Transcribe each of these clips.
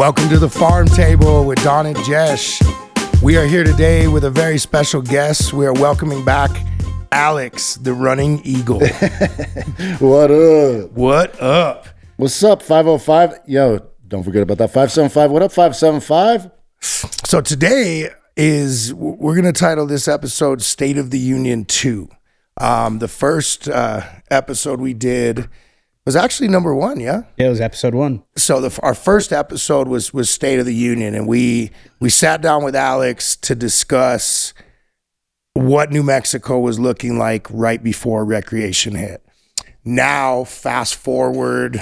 Welcome to the farm table with Don and Jesh. We are here today with a very special guest. We are welcoming back Alex, the running eagle. What up? what up? What's up, 505? Yo, don't forget about that 575. What up, 575? So today is we're going to title this episode "State of the Union 2." Um, the first uh, episode we did was actually number one. Yeah. Yeah, it was episode one. so the, our first episode was was State of the Union, and we we sat down with Alex to discuss what New Mexico was looking like right before recreation hit. Now, fast forward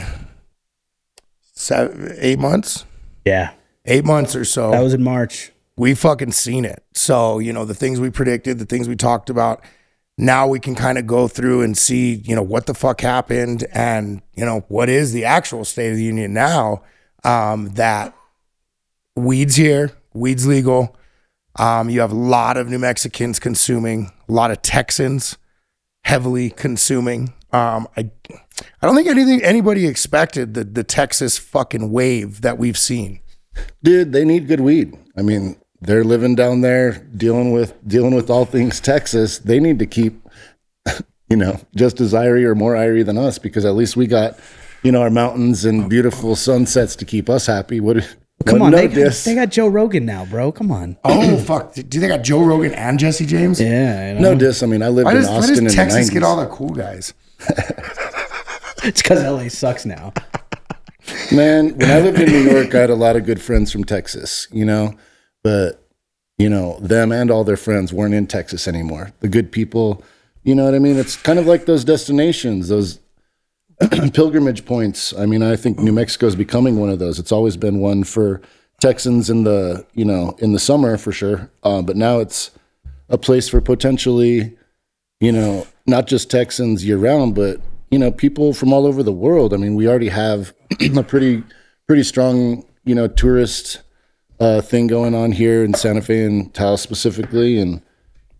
seven, eight months, Yeah, eight months or so that was in March. we fucking seen it. So, you know, the things we predicted, the things we talked about, now we can kind of go through and see, you know, what the fuck happened and, you know, what is the actual state of the union now um, that weed's here, weed's legal. Um, you have a lot of New Mexicans consuming, a lot of Texans heavily consuming. Um, I, I don't think anything anybody expected the the Texas fucking wave that we've seen. Dude, they need good weed. I mean, they're living down there dealing with dealing with all things Texas. They need to keep, you know, just as irie or more irie than us because at least we got, you know, our mountains and beautiful sunsets to keep us happy. What? Come what on, they, got, they got Joe Rogan now, bro. Come on. Oh fuck! Do they got Joe Rogan and Jesse James? Yeah, I know. no diss. I mean, I lived Why in does, why Austin does in Texas the 90s. get all the cool guys? it's because LA sucks now. Man, when I lived in New York, I had a lot of good friends from Texas, you know, but you know, them and all their friends weren't in Texas anymore. The good people, you know what I mean? It's kind of like those destinations, those pilgrimage points. I mean, I think New Mexico is becoming one of those. It's always been one for Texans in the, you know, in the summer for sure. Um, but now it's a place for potentially, you know, not just Texans year round, but you know, people from all over the world. I mean, we already have a pretty pretty strong, you know, tourist uh, thing going on here in Santa Fe and Taos specifically, and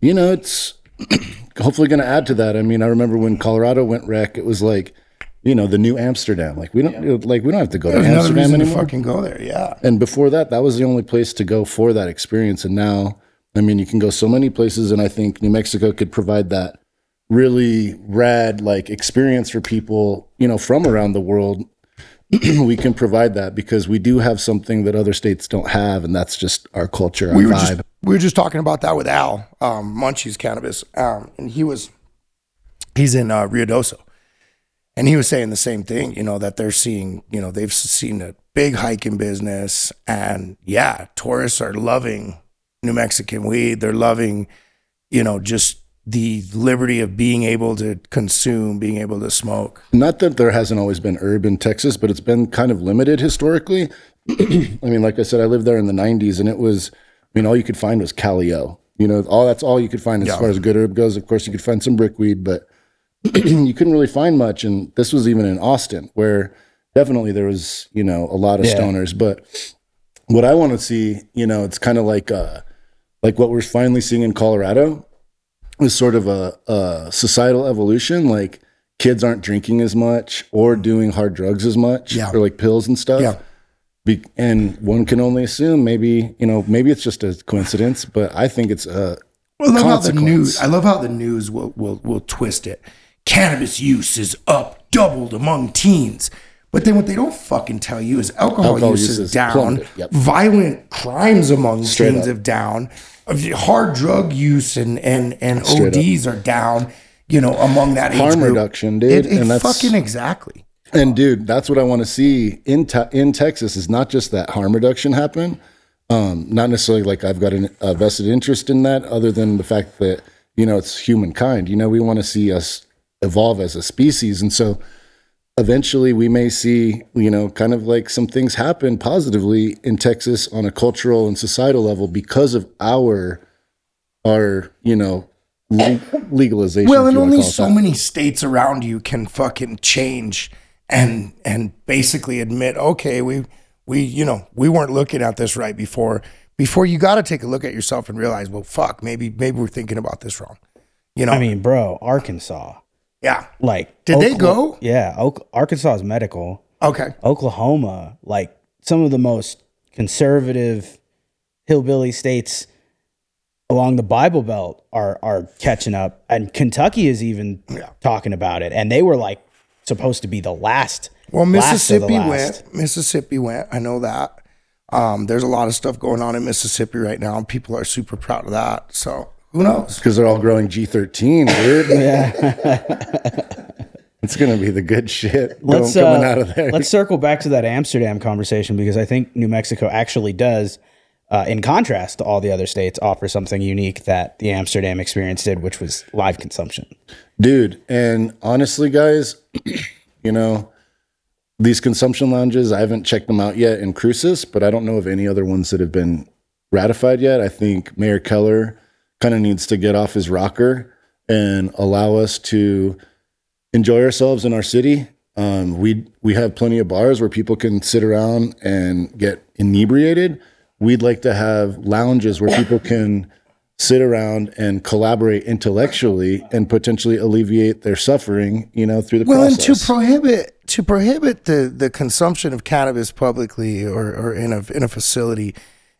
you know, it's hopefully going to add to that. I mean, I remember when Colorado went rec, it was like, you know, the new Amsterdam. Like we don't like we don't have to go to There's another Amsterdam reason to anymore. fucking go there. Yeah. And before that, that was the only place to go for that experience. And now, I mean, you can go so many places, and I think New Mexico could provide that really rad like experience for people, you know, from around the world. we can provide that because we do have something that other states don't have, and that's just our culture, our We were vibe. just we were just talking about that with Al um, Munchie's Cannabis, um, and he was he's in uh, Ruidoso, and he was saying the same thing. You know that they're seeing, you know, they've seen a big hike in business, and yeah, tourists are loving New Mexican weed. They're loving, you know, just the liberty of being able to consume, being able to smoke. Not that there hasn't always been herb in Texas, but it's been kind of limited historically. I mean, like I said, I lived there in the '90s, and it was, I mean, all you could find was Calio. You know, all that's all you could find as Yeah. far as good herb goes. Of course, you could find some brickweed, but you couldn't really find much. And this was even in Austin, where definitely there was, you know, a lot of Yeah. stoners. But what I want to see, you know, it's kind of like, uh, like what we're finally seeing in Colorado is sort of a, a societal evolution. Like kids aren't drinking as much or doing hard drugs as much, Yeah. or like pills and stuff. Yeah. Be- and one can only assume maybe you know maybe it's just a coincidence, but I think it's a Well, I love how the news. I love how the news will will will twist it. Cannabis use is up, doubled among teens. But then what they don't fucking tell you is alcohol, Alcohol use, is down. yep. Violent crimes among Straight teens up. have down. Hard drug use and and and Straight up. ODs are down. You know, among that age Harm reduction, dude, It, it and that's- fucking exactly. And dude, that's what I want to see in te- in Texas is not just that harm reduction happen. Um, not necessarily like I've got an, a vested interest in that, other than the fact that you know it's humankind. You know, we want to see us evolve as a species, and so eventually we may see you know kind of like some things happen positively in Texas on a cultural and societal level because of our our you know le- legalization. Well, and only so that. many states around you can fucking change and and basically admit, okay, we we you know we weren't looking at this right before. Before you got to take a look at yourself and realize, well, fuck, maybe maybe we're thinking about this wrong. You know, I mean, bro, Arkansas. Yeah, Like, Did they go? Yeah, Oak- Arkansas is medical. okay, Oklahoma, like some of the most conservative hillbilly states along the Bible Belt are are catching up, and Kentucky is even talking about it, and they were like supposed to be the last. Well, Mississippi last. went. Mississippi went. I know that. Um, there's a lot of stuff going on in Mississippi right now, and people are super proud of that. So who knows? because they're all growing G13, dude. Yeah. It's gonna be the good shit let's going, coming uh, out of there. let's circle back to that Amsterdam conversation because I think New Mexico actually does, uh, in contrast to all the other states, offer something unique that the Amsterdam experience did, which was live consumption. dude. And honestly, guys, you know, these consumption lounges, I haven't checked them out yet in Cruces, but I don't know of any other ones that have been ratified yet. I think Mayor Keller kind of needs to get off his rocker and allow us to enjoy ourselves in our city. Um, we we have plenty of bars where people can sit around and get inebriated. We'd like to have lounges where people can sit around and collaborate intellectually and potentially alleviate their suffering, you know, through the Well, and to prohibit to prohibit the the consumption of cannabis publicly or, or in a in a facility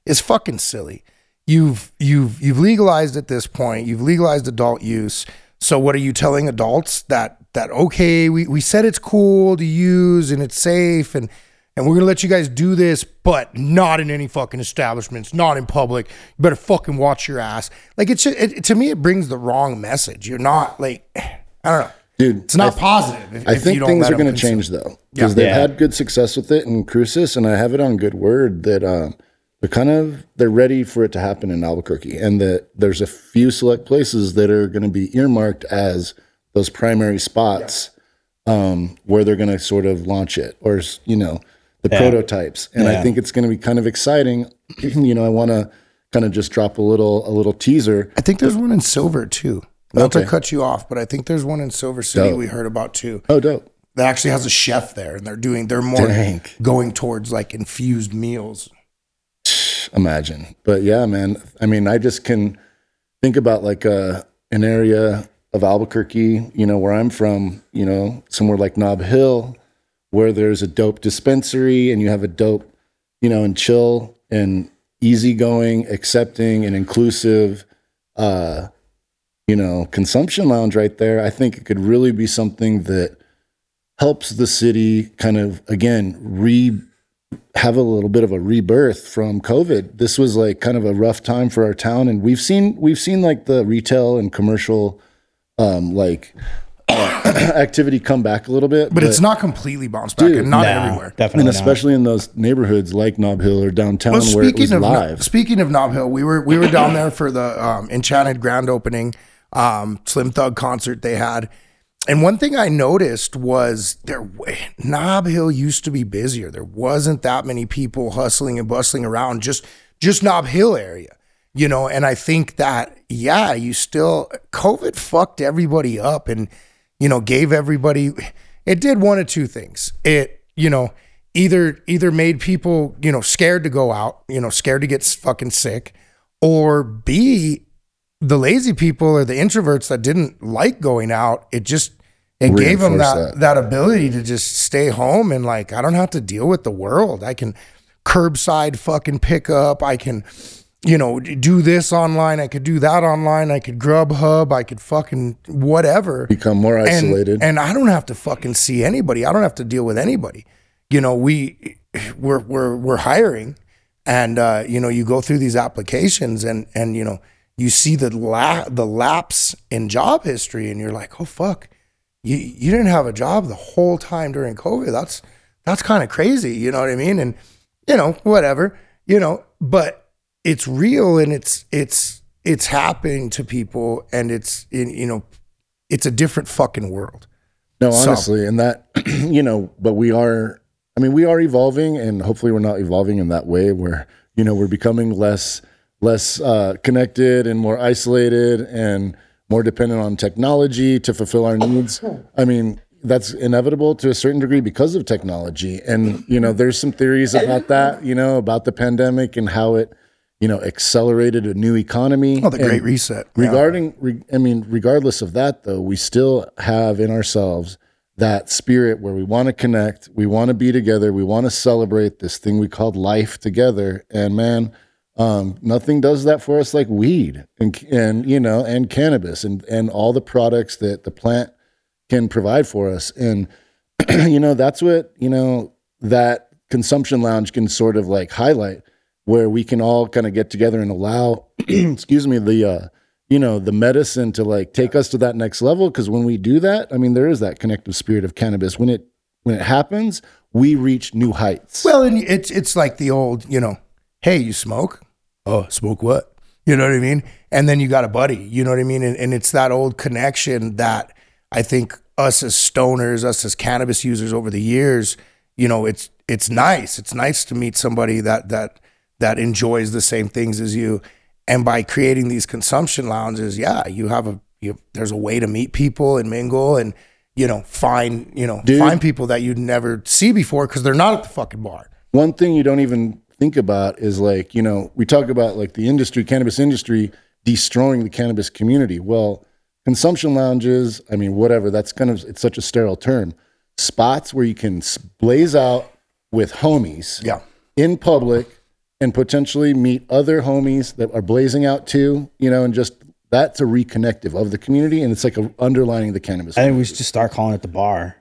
is fucking silly. You've you've you've legalized at this point. You've legalized adult use. So what are you telling adults that that okay, we, we said it's cool to use and it's safe and and we're gonna let you guys do this, but not in any fucking establishments, not in public. You better fucking watch your ass. Like it's it, to me, it brings the wrong message. You're not like I don't know. Dude, It's not positive. If, I if you think don't things are going to change though, because they've Yeah. had good success with it in Cruces, and I have it on good word that um, they're kind of they're ready for it to happen in Albuquerque, and that there's a few select places that are going to be earmarked as those primary spots um, where they're going to sort of launch it, or you know, the prototypes. And I think it's going to be kind of exciting. you know, I want to kind of just drop a little a little teaser. I think there's one in Silver too. Not to cut you off, but I think there's one in Silver City Dope. we heard about too. Oh, dope. That actually has a chef there, and they're doing they're more Dang. going towards like infused meals. Imagine. But yeah, man. I mean, I just can think about like a an area of Albuquerque, you know, where I'm from, you know, somewhere like Nob Hill, where there's a dope dispensary and you have a dope, you know, and chill and easygoing, accepting and inclusive uh, you know, consumption lounge right there. I think it could really be something that helps the city kind of again re have a little bit of a rebirth from COVID. This was like kind of a rough time for our town, and we've seen we've seen like the retail and commercial um, like activity come back a little bit, But, it's not completely bounced back, Dude, and not No, everywhere. Definitely and especially in those neighborhoods like Nob Hill or downtown Well, where it was speaking of live. speaking of Nob Hill, we were we were down there for the um, Enchanted grand opening um, Slim Thug concert they had, and one thing I noticed was there Nob Hill used to be busier. There wasn't that many people hustling and bustling around just just Nob Hill area, you know. And I think that yeah, you still COVID fucked everybody up and you know gave everybody. It did one of two things. It you know either either made people you know scared to go out you know scared to get fucking sick or b the lazy people or the introverts that didn't like going out it just it gave them that, that that. ability to just stay home and like i don't have to deal with the world i can curbside fucking pick up i can you know do this online i could do that online i could grubhub i could fucking whatever become more and, isolated. and I don't have to fucking see anybody. I don't have to deal with anybody. You know, we we're we're we're hiring, and uh, you know, you go through these applications, and and you know, you see the la- the lapse in job history, and you're like, oh fuck, you you didn't have a job the whole time during COVID. That's that's kind of crazy. You know what I mean? And you know, whatever. You know, but it's real, and it's it's it's happening to people, and it's in you know it's a different fucking world. No, So- honestly, and that you know, but we are. I mean, we are evolving, and hopefully, we're not evolving in that way where you know we're becoming less less uh, connected and more isolated and more dependent on technology to fulfill our needs. I mean, that's inevitable to a certain degree because of technology, and you know, there's some theories about that. You know, about the pandemic and how it you know accelerated a new economy. Oh, the And- Great Reset. Regarding, re, I mean, regardless of that, though, we still have in ourselves that spirit where we want to connect, we want to be together, we want to celebrate this thing we called life together. And man, um, nothing does that for us like weed and, and you know and cannabis and and all the products that the plant can provide for us. And you know that's what you know that consumption lounge can sort of like highlight where we can all kind of get together and allow excuse me the uh you know the medicine to like take us to that next level because when we do that i mean there is that connective spirit of cannabis when it when it happens we reach new heights Well, and it's it's like the old, you know, hey, you smoke? Oh, smoke what? You know what I mean? And then you got a buddy, you know what I mean? And, and it's that old connection that I think us as stoners, us as cannabis users over the years, you know, it's it's nice. It's nice to meet somebody that that that enjoys the same things as you. And by creating these consumption lounges, yeah, you have a you, there's a way to meet people and mingle and you know find you know Dude. find people that you'd never see before because they're not at the fucking bar. one thing you don't even think about is like you know we talk about like the industry cannabis industry destroying the cannabis community well consumption lounges i mean whatever that's kind of it's such a sterile term spots where you can blaze out with homies Yeah. in public and potentially meet other homies that are blazing out too you know and just that's a reconnective of the community and it's like a underlining the cannabis I think we should just start calling it the bar.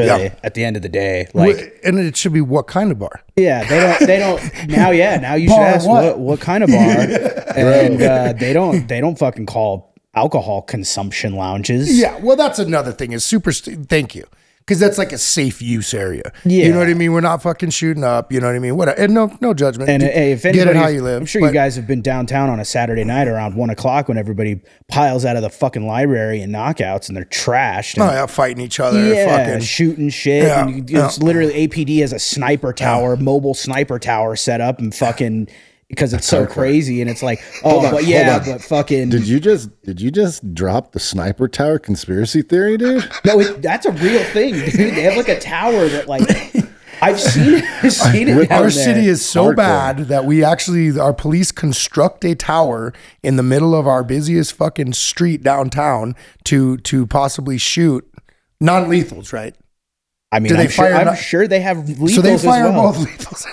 Really, Yeah. at the end of the day, like and it should be what kind of bar? Yeah, they don't. They don't. Now, yeah, now you should ask what? what what kind of bar, and uh, they don't. They don't fucking call alcohol consumption lounges. Yeah, well, that's another thing. Is super. St- thank you, because that's like a safe use area. Yeah. you know what I mean. We're not fucking shooting up. You know what I mean. What? And no, no judgment. And D- hey, if get anybody, it how you live. I'm sure but- you guys have been downtown on a Saturday night around one o'clock when everybody piles out of the fucking library and knockouts and they're trashed. And Oh yeah, fighting each other. yeah, fucking. shooting shit. Yeah, and you, it's literally APD has a sniper tower, mobile sniper tower set up and fucking because it's so crazy. And it's like, oh, on, but yeah, but fucking did you just did you just drop the sniper tower conspiracy theory dude No, it, that's a real thing, dude. They have like a tower that like I've seen it. I've seen it. Our there. city is so Hardcore. bad that we actually, our police construct a tower in the middle of our busiest fucking street downtown to to possibly shoot non-lethals, right? I mean, Do they I'm, sure, I'm not- sure they have lethals so they as fire well. both lethals.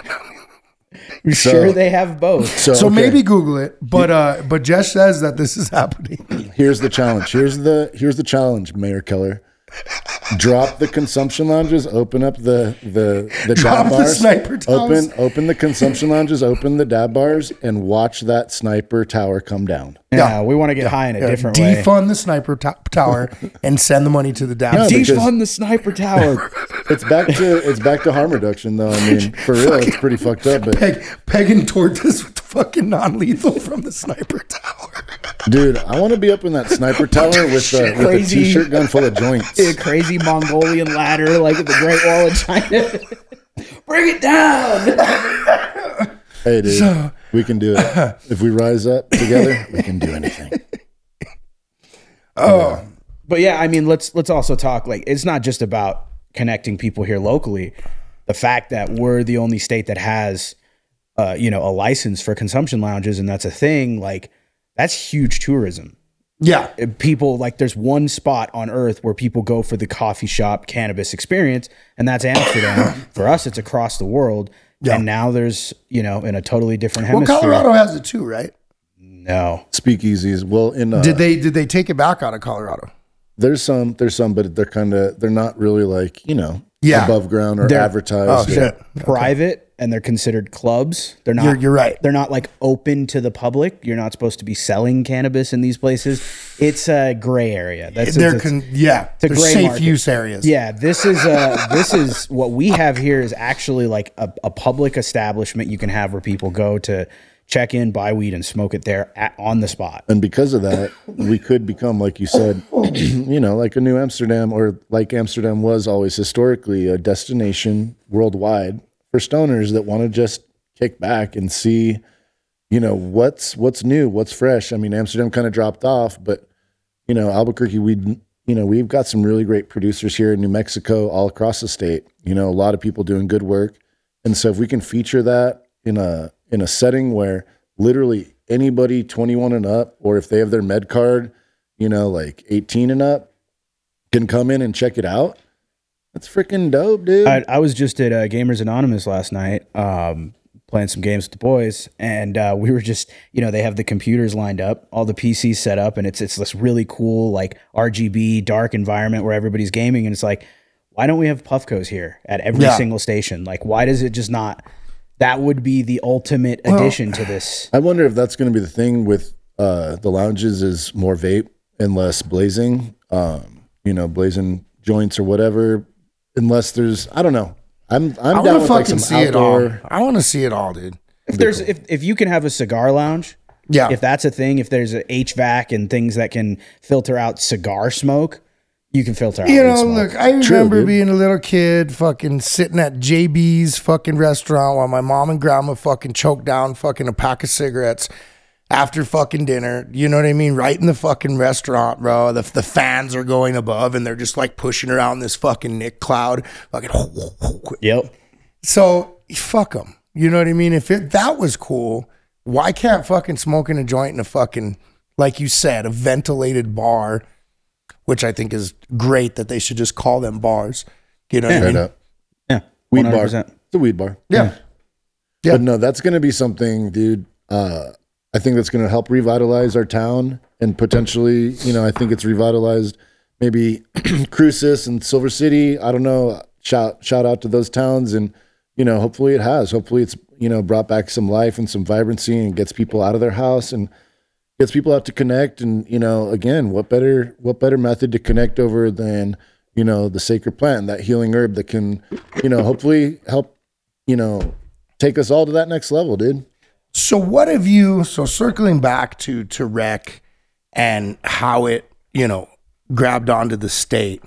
I'm sure they have both. so, So okay, maybe Google it, but uh, but Jesh says that this is happening. here's the challenge here's the here's the challenge mayor keller drop the consumption lounges open up the the the Drop dab the bars sniper towers. open open the consumption lounges open the dab bars and watch that sniper tower come down Yeah, we want to get high in a different way. Defund the sniper to- tower and send the money to the dab. No, because- Defund the sniper tower. it's back to it's back to harm reduction though i mean for real it's pretty fucked up but Peg, pegging tortas with the fucking non-lethal from the sniper tower. dude i want to be up in that sniper tower with, uh, with a Crazy. t-shirt gun full of joints a crazy Mongolian ladder like at the Great Wall of China. Bring it down. hey dude we can do it if we rise up together we can do anything Oh. But yeah, I mean, let's let's also talk like it's not just about connecting people here locally. The fact that we're the only state that has, uh, you know, a license for consumption lounges, and that's a thing. Like, that's huge tourism. Yeah, Uh, People like there's one spot on Earth where people go for the coffee shop cannabis experience, and that's Amsterdam. for us, it's across the world. And now there's, you know, in a totally different well. Colorado has it too, right? No, speakeasies well in uh, Did they did they take it back out of Colorado? There's some, there's some, but they're kind of, they're not really like, you know, Yeah. above ground or They're- advertised. Oh shit! private, and they're considered clubs. They're not. You're, you're right. they're not like open to the public. You're not supposed to be selling cannabis in these places. It's a gray area. That's They're it's- con- yeah, a they're gray safe market. use areas. yeah. This is uh this is what we have here is actually like a, a public establishment you can have where people go to check in, buy weed, and smoke it there at, on the spot. and because of that, we could become, like you said, oh. you know, like a new Amsterdam or like Amsterdam was always historically a destination worldwide for stoners that want to just kick back and see, you know, what's what's new, what's fresh. I mean, Amsterdam kind of dropped off, but you know, Albuquerque, we you know, we've got some really great producers here in New Mexico, all across the state. You know, a lot of people doing good work, and so if we can feature that in a in a setting where literally anybody 21 and up, or if they have their med card, you know, like 18 and up, can come in and check it out. That's freaking dope, dude. I, I was just at uh, Gamers Anonymous last night, um, playing some games with the boys, and uh, we were just, you know, they have the computers lined up, all the PCs set up, and it's it's this really cool like RGB dark environment where everybody's gaming, and it's like, why don't we have Puffcos here at every Yeah. single station? Like, why does it just not? That would be the ultimate addition to this. I wonder if that's going to be the thing with uh, the lounges is more vape and less blazing, um, you know, blazing joints or whatever. Unless there's, I don't know. I'm I'm I down with like fucking some see it all. outdoor. I want to see it all, dude. If there's if if you can have a cigar lounge, Yeah. if that's a thing, if there's a HVAC and things that can filter out cigar smoke, you can filter out You know, look, I remember being a little kid, fucking sitting at JB's fucking restaurant while my mom and grandma fucking choked down fucking a pack of cigarettes after fucking dinner. You know what I mean? Right in the fucking restaurant, bro. The, the fans are going above and they're just like pushing around this fucking Nick cloud. Fucking. Yep. So fuck them. You know what I mean? If it, that was cool, why can't fucking smoking a joint in a fucking, like you said, a ventilated bar, which I think is great that they should just call them bars. You know what I Straight mean? up. Yeah. Weed bar. 100%. It's a weed bar. Yeah. Yeah. But no, that's going to be something, dude. Uh, I think that's going to help revitalize our town and potentially, you know, I think it's revitalized maybe Cruces and Silver City. I don't know. Shout shout out to those towns and you know, hopefully it has. Hopefully it's you know brought back some life and some vibrancy and gets people out of their house and gets people have to connect. And you know, again, what better what better method to connect over than you know the sacred plant, that healing herb that can you know hopefully help you know take us all to that next level, dude. So what have you? So circling back to to rec and how it you know grabbed onto the state.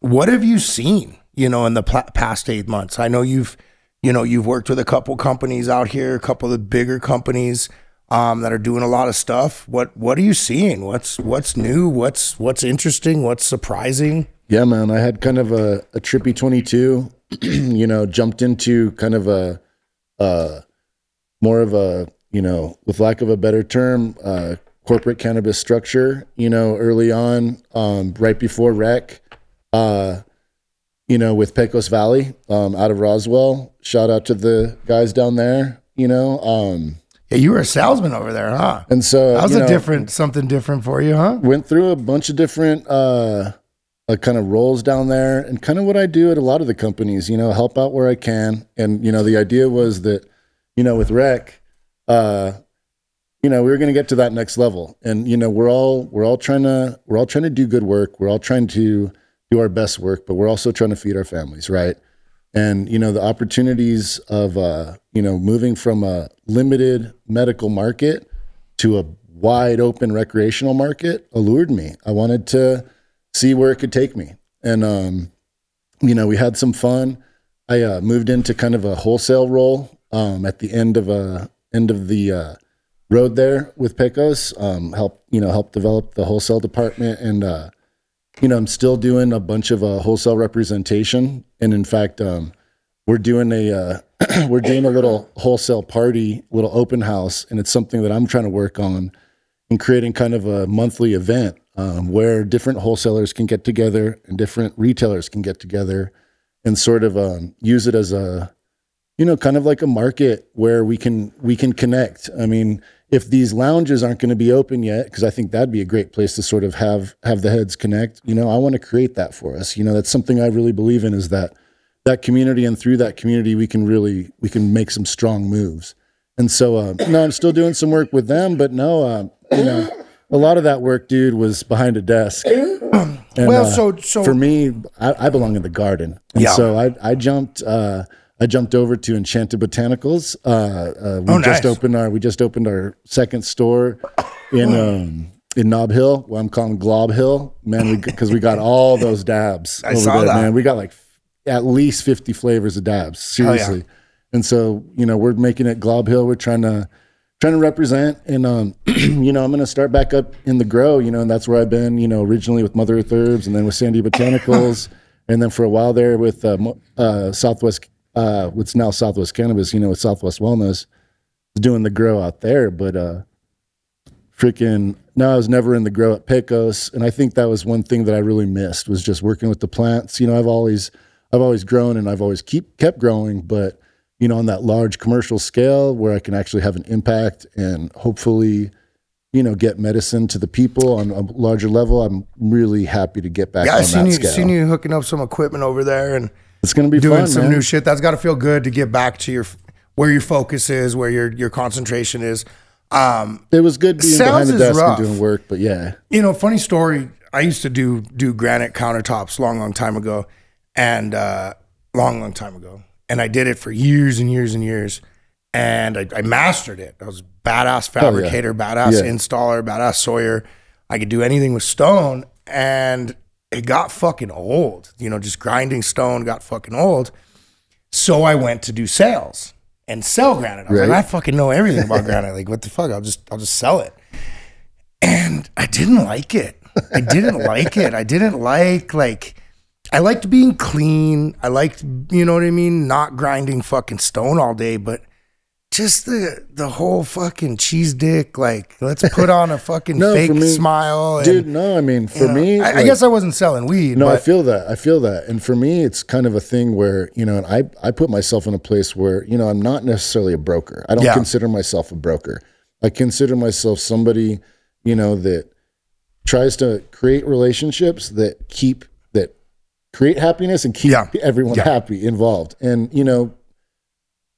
What have you seen? You know, in the pla- past eight months. I know you've you know you've worked with a couple companies out here, a couple of the bigger companies um, that are doing a lot of stuff. What what are you seeing? What's what's new? What's what's interesting? What's surprising? Yeah, man. I had kind of a, a trippy 22, you know, jumped into kind of a, more of a, you know, with lack of a better term, uh, corporate cannabis structure, you know, early on, um, right before rec, uh, you know, with Pecos Valley, um, out of Roswell. Shout out to the guys down there, you know. Um, Yeah, you were a salesman over there, huh? and so That was a know, different something different for you, huh? went through a bunch of different uh, uh, kind of roles down there and kind of what I do at a lot of the companies, you know, help out where I can. And, you know, the idea was that, you know, with rec, uh, you know, we were going to get to that next level. And, you know, we're all, we're all trying to, we're all trying to do good work. We're all trying to do our best work, but we're also trying to feed our families. Right. And, you know, the opportunities of, uh, you know, moving from a limited medical market to a wide open recreational market allured me. I wanted to see where it could take me. And, um, you know, we had some fun. I uh, moved into kind of a wholesale role um, at the end of a end of the uh, road there with Pecos. Um, help you know help develop the wholesale department, and uh, you know I'm still doing a bunch of uh, wholesale representation. And in fact, um, we're doing a uh, we're doing a little wholesale party, little open house, and it's something that I'm trying to work on in creating kind of a monthly event um, where different wholesalers can get together and different retailers can get together and sort of um, use it as a you know kind of like a market where we can we can connect i mean if these lounges aren't going to be open yet because i think that'd be a great place to sort of have have the heads connect you know i want to create that for us you know that's something i really believe in is that that community and through that community we can really we can make some strong moves and so uh, no i'm still doing some work with them but no uh, you know a lot of that work dude was behind a desk and, Well, uh, so so for me, I, I belong in the garden, and Yeah. so I, I jumped. Uh, I jumped over to Enchanted Botanicals. Uh, uh, we Oh, just opened our we just opened our second store in um, in Nob Hill. Well, I'm calling Glob Hill, man, because we, got all those dabs I over saw there, that. man. We got like at least 50 flavors of dabs, seriously. And so you know we're making it Glob Hill. We're trying to trying to represent and um you know i'm going to start back up in the grow you know and that's where i've been you know originally with mother earth herbs and then with sandy botanicals and then for a while there with uh, uh southwest uh what's now southwest cannabis you know with southwest wellness doing the grow out there but uh freaking now I was never in the grow at Pecos, and I think that was one thing that I really missed was just working with the plants. You know, I've always I've always grown and I've always keep kept growing, but you know, on that large commercial scale where I can actually have an impact and hopefully, you know, get medicine to the people on a larger level. I'm really happy to get back Yeah, I seen you scale. seen you hooking up some equipment over there and it's gonna be doing fun, some man. new shit. That's got to feel good to get back to your where your focus is, where your your concentration is. Um, it was good being behind the desk rough. and doing work, but yeah, you know, funny story. I used to do do granite countertops long, long time ago, and uh, long, long time ago, and I did it for years and years and years, and I, I mastered it. I was a badass yeah. fabricator, badass Yeah. installer, badass sawyer. I could do anything with stone, and it got fucking old. You know, just grinding stone got fucking old. So I went to do sales and sell granite. I was Right. like, I fucking know everything about granite. Like, what the fuck? I'll just I'll just sell it and I didn't like it. I didn't like it. I didn't like like I liked being clean. I liked you know what I mean, not grinding fucking stone all day, but just the the whole fucking cheese dick like let's put on a fucking No, fake me- smile and dude. No, I mean for you know, me, I, I guess I wasn't selling weed, No, I feel that. I feel that. And for me, it's kind of a thing where, you know, and I, I put myself in a place where, you know, I'm not necessarily a broker. I don't Yeah. consider myself a broker. I consider myself somebody, you know, that tries to create relationships that keep, that create happiness and keep Yeah. everyone Yeah. happy involved. And, you know,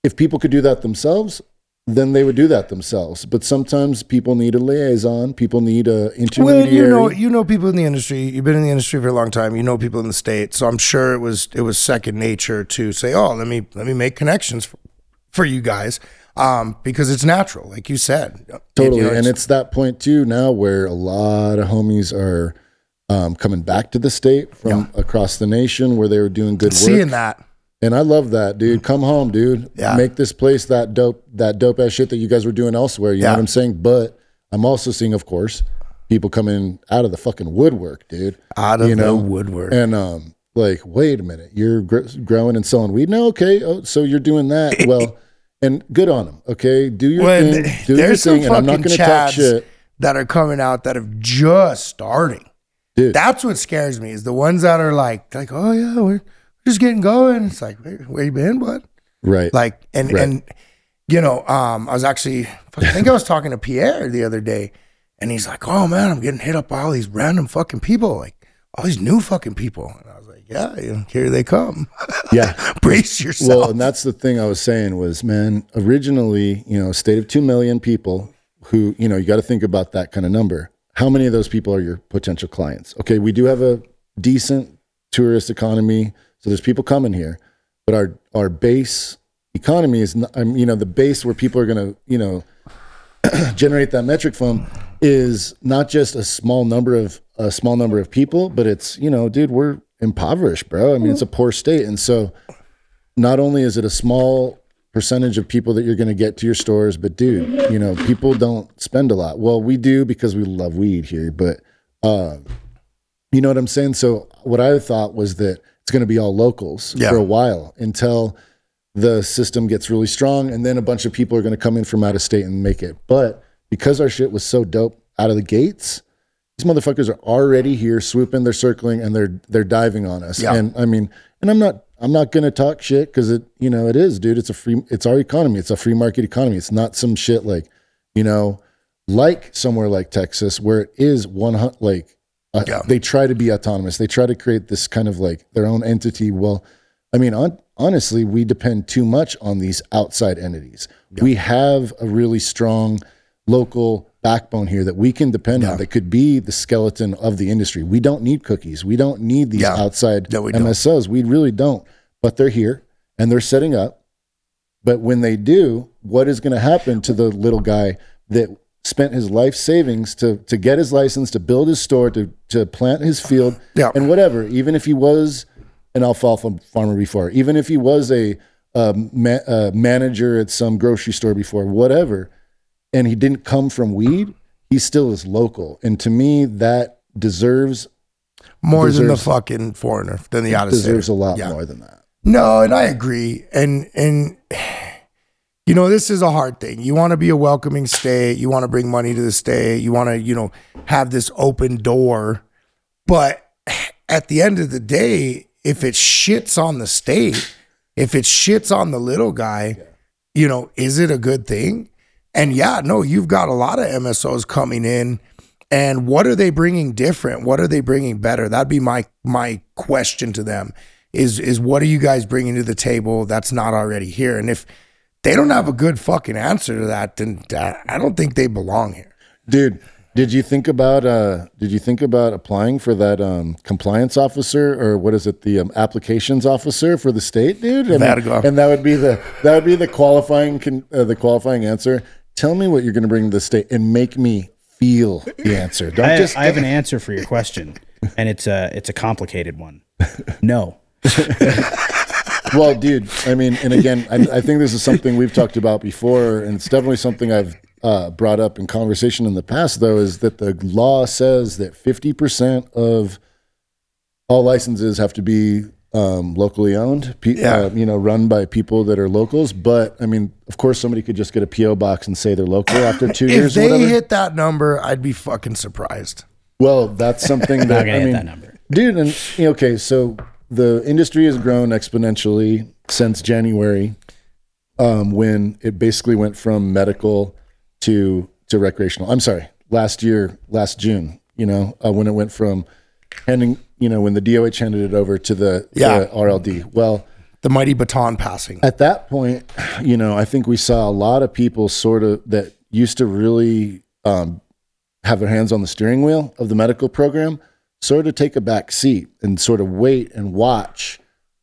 if people could do that themselves, then they would do that themselves. But sometimes people need a liaison. People need a intermediary. well, you know, you know people in the industry. You've been in the industry for a long time. You know people in the state, so I'm sure it was it was second nature to say, "Oh, let me let me make connections for, for you guys," um, because it's natural, like you said. You Totally. know, and it's that point too now where a lot of homies are um, coming back to the state from across the nation where they were doing good work. seeing that. And I love that, dude. Come home, dude. Yeah. Make this place that dope, that dope ass shit that you guys were doing elsewhere. You know what I'm saying? But I'm also seeing, of course, people coming out of the fucking woodwork, dude. Out of You know, the woodwork. And um, like, wait a minute, you're gr- growing and selling weed? No, okay. Oh, so you're doing that? Well, and good on them. Okay, do your thing. Do your there's some thing, and I'm not fucking going to talk chads shit. that are coming out that have just starting. Dude. That's what scares me is the ones that are like, like, oh yeah, we're just getting going. It's like, where, where you been, bud? Right. Like, and Right. and you know, um, I was actually, I think I was talking to Pierre the other day, and he's like, oh man, I'm getting hit up by all these random fucking people, like all these new fucking people. And I was like, yeah, you know, here they come. yeah. Brace yourself. Well, and that's the thing I was saying was, man, originally, you know, state of 2 million people who, you know, you got to think about that kind of number. How many of those people are your potential clients? Okay, we do have a decent tourist economy, so there's people coming here, but our our base economy is, not, um, you know, the base where people are going to, you know, generate that metric from is not just a small number of a small number of people, but it's you know, dude, we're impoverished, bro. I mean, it's a poor state, and so not only is it a small percentage of people that you're going to get to your stores, but dude, you know, people don't spend a lot. Well, we do because we love weed here, but uh, you know what I'm saying. So what I thought was that it's going to be all locals Yeah. for a while until the system gets really strong, and then a bunch of people are going to come in from out of state and make it. But because our shit was so dope out of the gates, these motherfuckers are already here, swooping, they're circling, and they're they're diving on us. Yeah. And I mean, and I'm not I'm not gonna talk shit because it you know it is, dude. It's a free it's our economy. It's a free market economy. It's not some shit like you know like somewhere like Texas where it is one like uh, Yeah. they try to be autonomous. They try to create this kind of like their own entity. Well, I mean, on, honestly, we depend too much on these outside entities. We have a really strong local backbone here that we can depend Yeah. on that could be the skeleton of the industry. We don't need cookies. We don't need these Yeah. outside No, we don't. MSOs. We really don't. But they're here and they're setting up. But when they do, what is going to happen to the little guy that spent his life savings to to get his license, to build his store, to to plant his field, Yeah. and whatever? Even if he was an alfalfa farmer before, even if he was a um, ma- uh, manager at some grocery store before, whatever, and he didn't come from weed, he still is local. And to me, that deserves more than the fucking foreigner, than the of deserves a lot Yeah. more than that. No, and I agree. And and you know, this is a hard thing. You want to be a welcoming state. You want to bring money to the state. You want to, you know, have this open door. But at the end of the day, if it shits on the state, if it shits on the little guy, you know, is it a good thing? And yeah, no, you've got a lot of MSOs coming in. And what are they bringing different? What are they bringing better? That'd be my my question to them. Is is what are you guys bringing to the table that's not already here? And if they don't have a good fucking answer to that, then uh, I don't think they belong here. Dude, did you think about uh did you think about applying for that um compliance officer or what is it the um, applications officer for the state, dude? And, That'd and that would be the that would be the qualifying con, uh, the qualifying answer. Tell me what you're going to bring to the state and make me feel the answer. Don't I, just I have an answer for your question, and it's a it's a complicated one. No, Well, dude, I mean, and again, I, I think this is something we've talked about before, and it's definitely something I've uh, brought up in conversation in the past, though, is that the law says that 50% of all licenses have to be um, locally owned, pe- Yeah. uh, you know, run by people that are locals. But I mean, of course, somebody could just get a PO box and say they're local after two If years If they whatever. hit that number, I'd be fucking surprised. Well, that's something that I mean, that number. dude. And okay, so the industry has grown exponentially since January, um, when it basically went from medical to to recreational. I'm sorry, last year, last June. You know, uh, when it went from handing, you know, when the DOH handed it over to the, Yeah. the RLD. Well, The mighty baton passing. at that point, you know, I think we saw a lot of people sort of that used to really um, have their hands on the steering wheel of the medical program sort of take a back seat and sort of wait and watch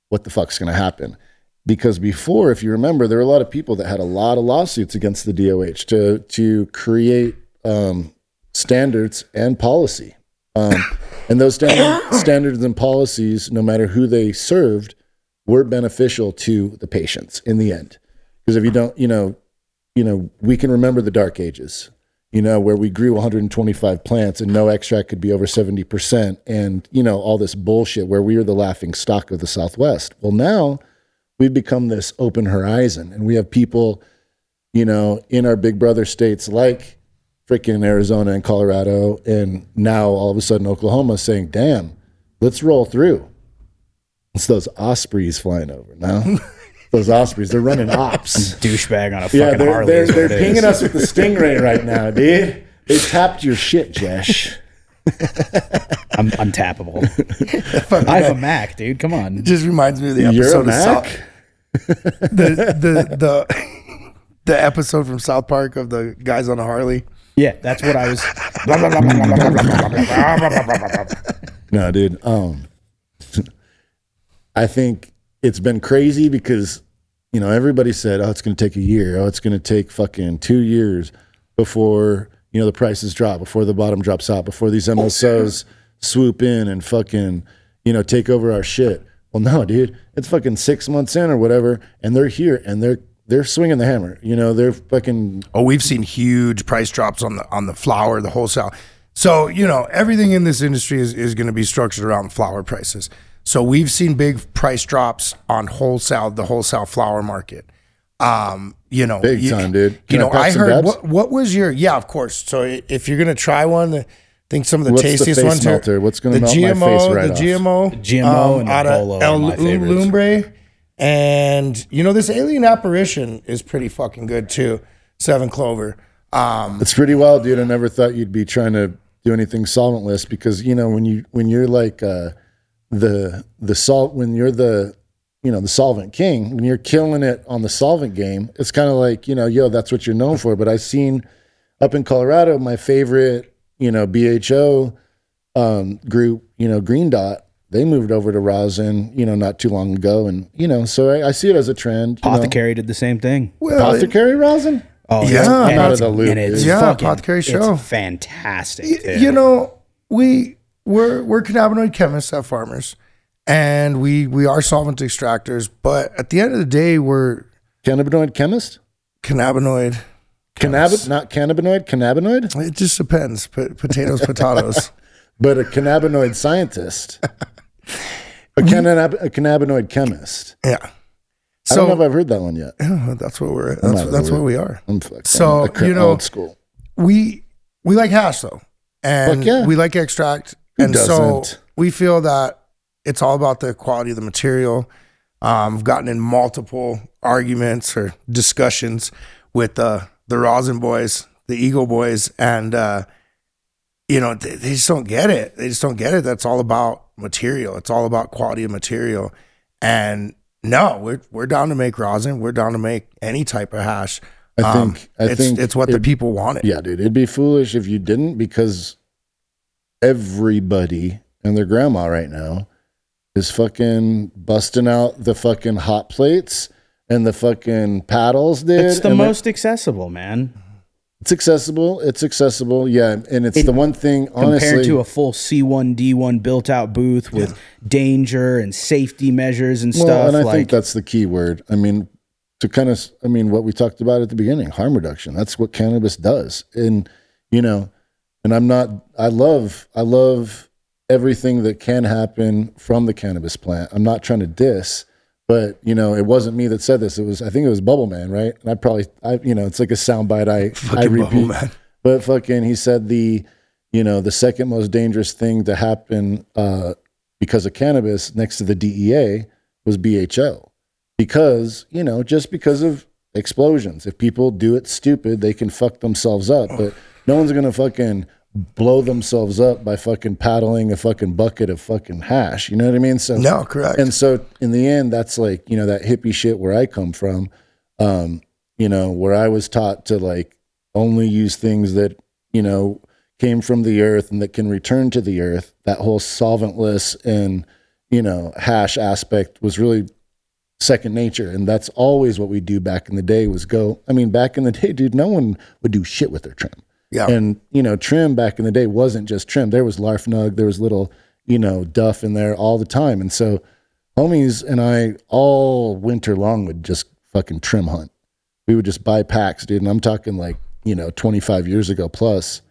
what the fuck's going to happen. Because before, if you remember, there were a lot of people that had a lot of lawsuits against the DOH to to create um, standards and policy. Um, and those standard, standards and policies, no matter who they served, were beneficial to the patients in the end. Because if you don't, you know, you know, we can remember the dark ages, you know, where we grew 125 plants and no extract could be over 70%, and you know, all this bullshit where we were the laughing stock of the Southwest. Well, now we've become this open horizon, and we have people, you know, in our big brother states like freaking Arizona and Colorado, and now all of a sudden Oklahoma saying, "Damn, let's roll through." It's those ospreys flying over now. those ospreys, they're running ops. douchebag on a fucking Yeah, they're Harley. they're, they're it is. pinging us with the stingray right now, dude. They tapped your shit, Jesh. I'm untappable. I have a Mac, dude. Come on. It just reminds me of the You're episode a of Mac. South, the the the the episode from South Park of the guys on a Harley. Yeah, that's what I was. No, dude. Um, I think it's been crazy because you know everybody said, "Oh, it's going to take a year. Oh, it's going to take fucking two years before you know the prices drop, before the bottom drops out, before these MSOs oh, swoop in and fucking you know take over our shit." Well, no, dude. It's fucking six months in or whatever, and they're here and they're they're swinging the hammer. You know, they're fucking Oh, we've seen huge price drops on the on the flour, the wholesale. So you know everything in this industry is is going to be structured around flour prices. So we've seen big price drops on wholesale, the wholesale flour market. Um, you know, Big you, time, dude. You Can I know, pack I heard what what was your yeah, of course. So if you're gonna try one, I think some of the What's the tastiest face ones are melter? What's gonna the melt my GMO, face right the off? GMO, GMO and the out of Bolo El my. Lumbre, and you know this alien apparition is pretty fucking good too. Seven Clover. Um, It's pretty wild, dude. I never thought you'd be trying to do anything solventless because you know when you when you're like uh, the the salt when you're the you know the solvent king when you're killing it on the solvent game, it's kind of like you know yo that's what you're known for. But I've seen up in Colorado my favorite you know BHO um, group you know Green Dot they moved over to rosin you know not too long ago and you know so I, I see it as a trend. You know. Apothecary did the same thing. well, Apothecary rosin. Oh Yeah, it's- I'm and out of the loop, And it's. Yeah, fucking, Apothecary it's show. fantastic. too. you know, we we're we're cannabinoid chemists at farmers, and we we are solvent extractors. But at the end of the day, we're Cannabinoid chemist. cannabinoid. Cannabis, not cannabinoid, cannabinoid, It just depends. P- potatoes, potatoes. but a cannabinoid scientist, a, cannab- a cannabinoid chemist. Yeah. I don't know if I've heard that one yet. Yeah, that's what we're. might That's, that's what we are. I'm fucked. So, I'm you know- old school. we we like hash though, and yeah. we like extract, Who and so doesn't? we feel that it's all about the quality of the material. Um, I've gotten in multiple arguments or discussions with uh, the Rosin boys, the Eagle boys, and uh, you know they, they just don't get it. They just don't get it. That's all about material. It's all about quality of material, and no, we're we're down to make rosin. We're down to make any type of hash. I Um, think. I it's think it's what the people wanted. Yeah, dude, it'd be foolish if you didn't because everybody and their grandma right now is fucking busting out the fucking hot plates and the fucking paddles, dude. It's the most accessible, man. It's accessible. It's accessible. Yeah, and it's It- the one thing honestly. Compared to a full C1D1 built out booth with danger and safety measures and well, stuff. and I like, think that's the key word. I mean, to kind of, I mean, what we talked about at the beginning, harm reduction. That's what cannabis does. And you know, and I'm not. I love. I love everything that can happen from the cannabis plant. I'm not trying to diss, but you know, it wasn't me that said this. It was. I think it was Bubble Man, right? And I probably, I, you know, it's like a soundbite. I, I Fucking repeat. bubble, man. But fucking, he said the, you know, the second most dangerous thing to happen uh, because of cannabis next to the DEA was BHO. Because, you know, just because of explosions. If people do it stupid, they can fuck themselves up. But no one's going to fucking blow themselves up by fucking paddling a fucking bucket of fucking hash. You know what I mean? So, No, correct. and so in the end, that's like, you know, that hippie shit where I come from, um, you know, where I was taught to like only use things that, you know, came from the earth and that can return to the earth. That whole solventless and, you know, hash aspect was really second nature. And that's always what we do back in the day was go, I mean, back in the day, dude, no one would do shit with their trim. Yeah. And you know, trim back in the day wasn't just trim. There was larf nug, there was little, you know, duff in there all the time. And so homies and I all winter long would just fucking trim hunt. We would just buy packs, dude. And I'm talking like, you know, 25 years ago plus,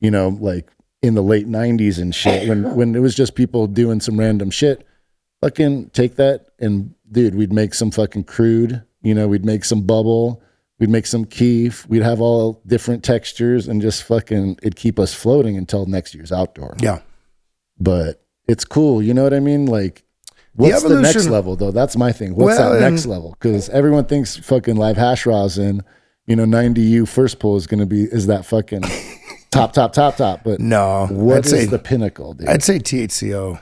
you know, like in the late 90s and shit when when it was just people doing some random shit. Fucking take that and dude, we'd make some fucking crude, you know, we'd make some bubble, we'd make some kief, we'd have all different textures and just fucking it'd keep us floating until next year's outdoor. yeah. But it's cool, you know what I mean? Like what's the, next level though? That's my thing. What's Well, that next level? Because everyone thinks fucking live hash rosin, you know, 90U first pull is gonna be is that fucking top, top, top, top. But No. what I'd is say the pinnacle, dude? I'd say THCO.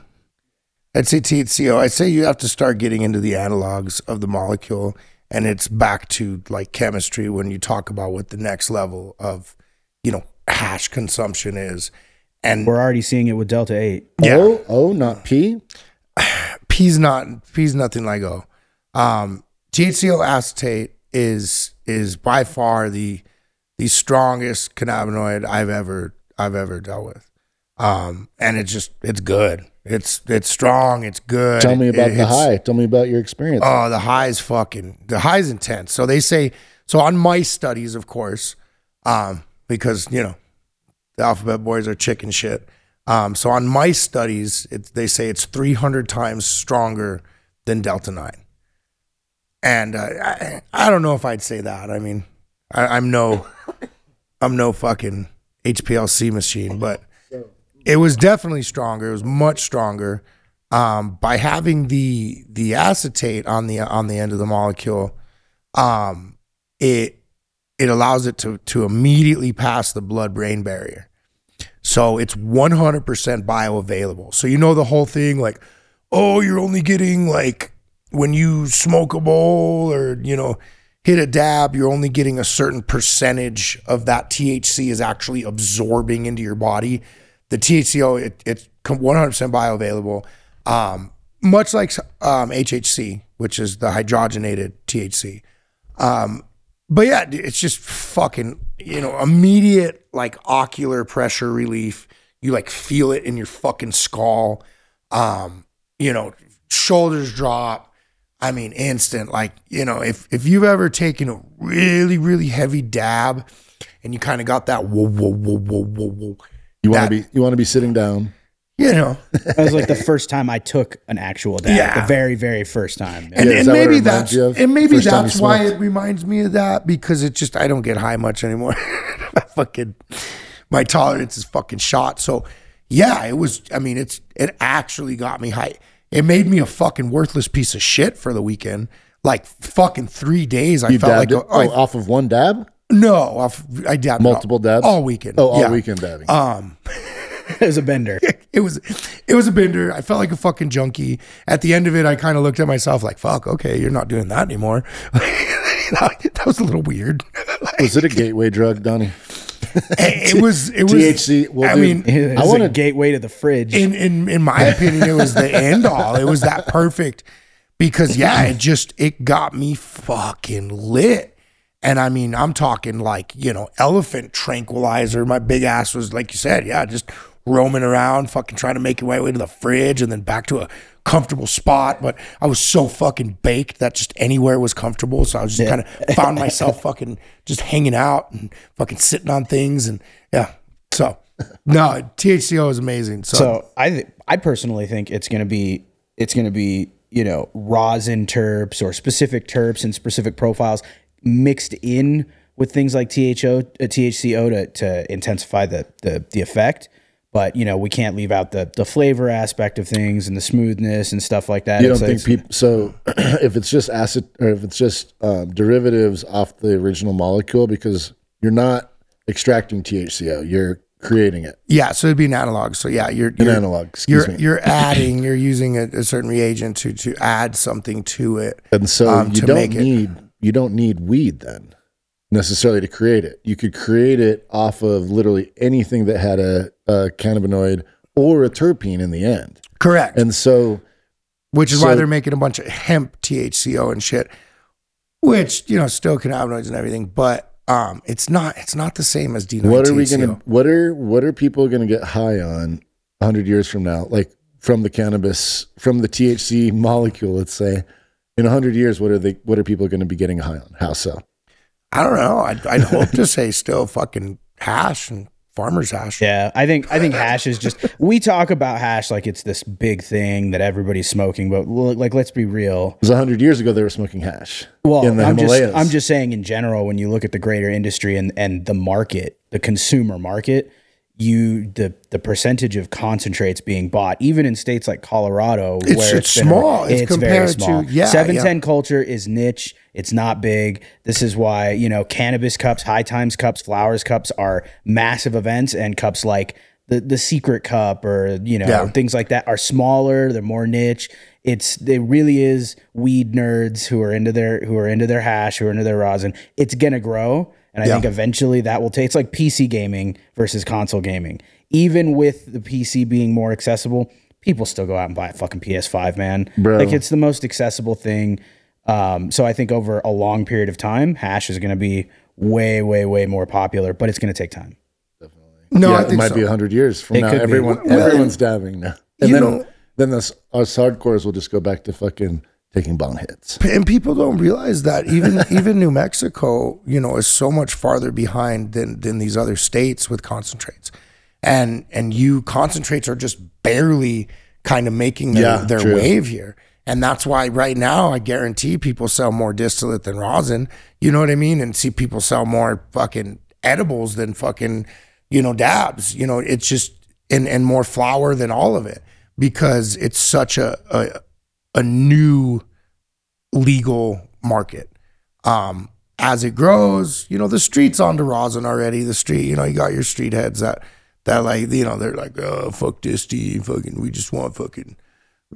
I'd say THCO. I'd say you have to start getting into the analogs of the molecule, and it's back to like chemistry when you talk about what the next level of, you know, hash consumption is. And we're already seeing it with Delta 8. yeah. O, O, not P. P's not P's nothing like O. Um, THCO acetate is is by far the the strongest cannabinoid I've ever I've ever dealt with. Um, and it's just it's good. It's it's strong. It's good. Tell me It- about the high. Tell me about your experience. Oh, the high is fucking the high is intense. So they say so on mice studies, of course, um, because you know the alphabet boys are chicken shit. Um, so on mice studies, it, they say it's 300 times stronger than Delta 9. And uh, I, I don't know if I'd say that. I mean, I, I'm no, I'm no fucking HPLC machine, but it was definitely stronger. It was much stronger. Um, by having the the acetate on the on the end of the molecule, um, it it allows it to to immediately pass the blood brain barrier. So it's 100% bioavailable. So you know the whole thing like, oh, you're only getting like when you smoke a bowl or, you know, hit a dab, you're only getting a certain percentage of that THC is actually absorbing into your body. The THCO, it, it's 100% bioavailable. Um, much like um, HHC, which is the hydrogenated THC. Um, but yeah, it's just fucking, you know, immediate like ocular pressure relief. You like feel it in your fucking skull. Um, you know, shoulders drop. I mean, instant. Like, you know, if if you've ever taken a really, really heavy dab and you kind of got that whoa, whoa, whoa, whoa, whoa, whoa. You want to be you want to be sitting down. you know, That was like the first time I took an actual dab. Yeah. The very, very first time. and, Yeah, is and that what it maybe reminds that's you of? and maybe First time you that's why smoked? it reminds me of that because it just I don't get high much anymore. I fucking my tolerance is fucking shot. So yeah, it was. I mean, it's it actually got me high. It made me a fucking worthless piece of shit for the weekend. Like fucking three days, I You felt like a. Oh, I- off of one dab? No, off, I dabbed Multiple all, dabs? all weekend. Oh, all Yeah. weekend dabbing. Um, it was a bender. it was it was a bender. I felt like a fucking junkie. At the end of it, I kind of looked at myself like, "Fuck, okay, you're not doing that anymore." that was a little weird. was it a gateway drug, Donnie? it was it was THC. Well, I dude, mean, I was want a gateway to the fridge. in in in my opinion, it was the end all. It was that perfect because yeah, it just it got me fucking lit. And I mean, I'm talking like, you know, elephant tranquilizer. My big ass was like you said, yeah, just roaming around, fucking trying to make your way to the fridge and then back to a comfortable spot. But I was so fucking baked that just anywhere was comfortable. So I was just kind of found myself fucking just hanging out and fucking sitting on things and yeah. So no, THCO is amazing. So, So I th- I personally think it's gonna be it's gonna be you know rosin terps or specific terps and specific profiles mixed in with things like THO uh, THCO to, to intensify the, the the effect. But you know we can't leave out the the flavor aspect of things and the smoothness and stuff like that. You don't It's- think it's- people? So, if it's just acid, or if it's just um, derivatives off the original molecule, because you're not extracting THCO, you're creating it. yeah, so it'd be an analog. So yeah, you're, An you're analog. Excuse you're me. you're adding, you're using a, a certain reagent to to add something to it. And so um, you to don't make it. need you don't need weed then necessarily to create it. You could create it off of literally anything that had a, a cannabinoid or a terpene in the end. Correct. And so which is why they're making a bunch of hemp THCO and shit, which you know still cannabinoids and everything, but um, it's not it's not the same as D9 what are we to what are what are people going to get high on 100 years from now like from the cannabis from the THC molecule let's say in 100 years what are they what are people going to be getting high on how so I don't know. I'd, I'd hope to say still fucking hash and farmer's hash. Yeah, I think I think hash is just we talk about hash like it's this big thing that everybody's smoking, but l- like let's be real. it was 100 years ago they were smoking hash Well, in the I'm just I'm just saying in general when you look at the greater industry and and the market, the consumer market, you the the percentage of concentrates being bought, even in states like Colorado, It's- where it's been- small. It's very compared to- small. yeah, seven ten yeah. culture is niche. It's not big. This is why you know cannabis cups, high times cups, flowers cups are massive events, and cups like the the secret cup or you know Yeah. things like that are smaller. They're more niche. It's it really is weed nerds who are into their who are into their hash, who are into their rosin. It's gonna grow, and I Yeah. think eventually that will take. It's like PC gaming versus console gaming. Even with the PC being more accessible, people still go out and buy a fucking PS5, man. Bro. Like it's the most accessible thing. Um, so I think over a long period of time, hash is going to be way, way, way more popular, but it's going to take time. Definitely. No, yeah, I it might so. be 100 years from It now could be. everyone Well, everyone's dabbing now and you then know- then this us hardcores will just go back to fucking taking bong hits and people don't realize that even even New Mexico, you know, is so much farther behind than than these other states with concentrates, and and you concentrates are just barely kind of making their, Yeah, their true. wave here, and that's why right now I guarantee people sell more distillate than rosin. You know what I mean? And see people sell more fucking edibles than fucking you know dabs. You know, it's just and and more flour than all of it because it's such a a, a new legal market. Um, as it grows, you know, the street's on onto rosin already. The street, you know, you got your street heads that that like, you know, they're like, oh fuck this Steve, fucking we just want fucking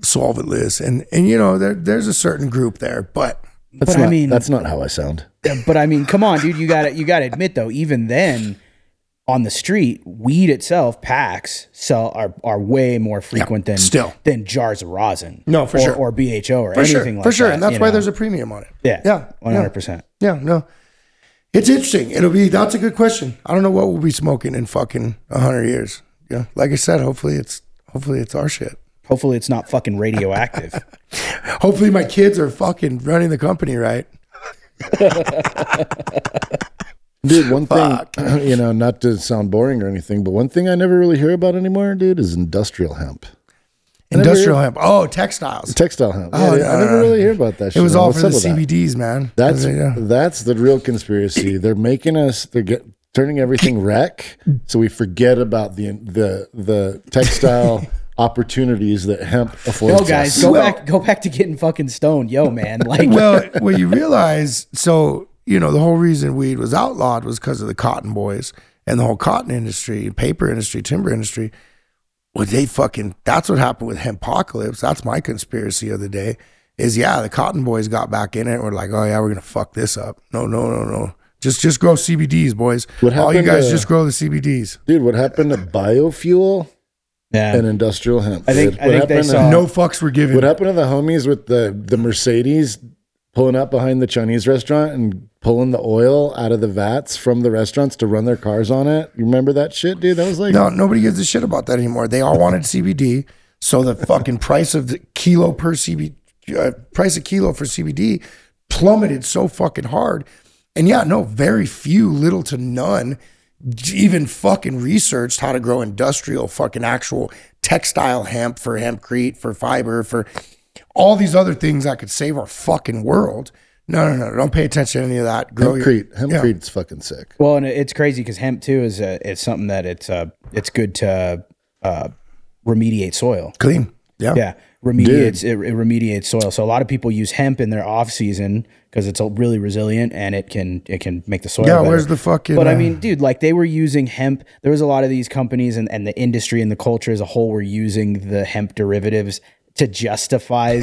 solventless. And and you know, there there's a certain group there, but that's But not I mean- that's not how i sound But I mean, come on, dude, you got to you got to admit though, even then, on the street, weed itself packs sell are are way more frequent than still. than jars of rosin. No, for or, sure. or BHO or for anything sure, like that. for sure. that, and that's why know? there's a premium on it. yeah, Yeah, one hundred percent. Yeah, no. It's interesting. It'll be that's a good question. I don't know what we'll be smoking in fucking hundred years. Yeah. Like I said, hopefully it's hopefully it's our shit. Hopefully, it's not fucking radioactive. Hopefully my kids are fucking running the company right. Dude, one Fuck. thing, you know, not to sound boring or anything, but one thing I never really hear about anymore, dude, is industrial hemp. Industrial hemp. Oh, textiles. Textile hemp. Oh, yeah, I never no. really hear about that shit. It shit. was all What's for the up that? CBDs, man. That's yeah. that's the real conspiracy. They're making us they're get, turning everything rec so we forget about the the the textile opportunities that hemp affords Yo, guys, us. go Well- back, go back to getting fucking stoned, yo, man. Like, well, what you realize, so you know, the whole reason weed was outlawed was because of the cotton boys and the whole cotton industry, paper industry, timber industry. Well, they fucking that's what happened with hempocalypse. That's my conspiracy of the day. Is yeah, the cotton boys got back in it. and We're like, oh yeah, we're gonna fuck this up. No, no, no, no. Just just grow CBDs, boys. What All you guys to- just grow the CBDs. Dude, what happened to biofuel yeah, and industrial hemp? I think- dude? I what think they happened to- saw- no fucks were given. What happened to the homies with the the Mercedes pulling up behind the Chinese restaurant and pulling the oil out of the vats from the restaurants to run their cars on it? You remember that shit, dude? That was like No, nobody gives a shit about that anymore. They all wanted CBD, so the fucking price of the kilo per CBD, uh, price of kilo for CBD plummeted so fucking hard. And yeah, no, very few, little to none, even fucking researched how to grow industrial fucking actual textile hemp for hempcrete, for fiber, for all these other things that could save our fucking world. No, no, no, don't pay attention to any of that. Grow your- hempcrete. Hempcrete's fucking sick. Well, and it's crazy because hemp too is uh, it's something that it's uh, it's good to uh, remediate soil. clean. Yeah. Yeah, remediates it, it remediates soil. So a lot of people use hemp in their off season because it's really resilient and it can it can make the soil. Yeah, better. where's the fucking But I uh, mean, dude, like they were using hemp. There was a lot of these companies and, and the industry and the culture as a whole were using the hemp derivatives to justify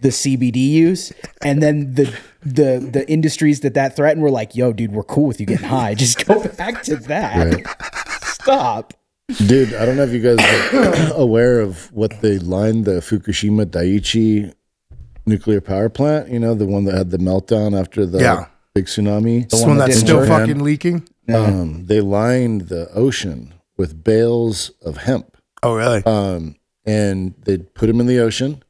the CBD use, and then the the the industries that that threatened were like, "Yo, dude, we're cool with you getting high. Just go back to that. Stop." Dude, I don't know if you guys are aware of what they lined the Fukushima Daiichi nuclear power plant, you know, the one that had the meltdown after the Yeah. big tsunami. this one one that's didn't still work. fucking leaking? Um, they lined the ocean with bales of hemp. Oh, really? Um, and they'd put them in the ocean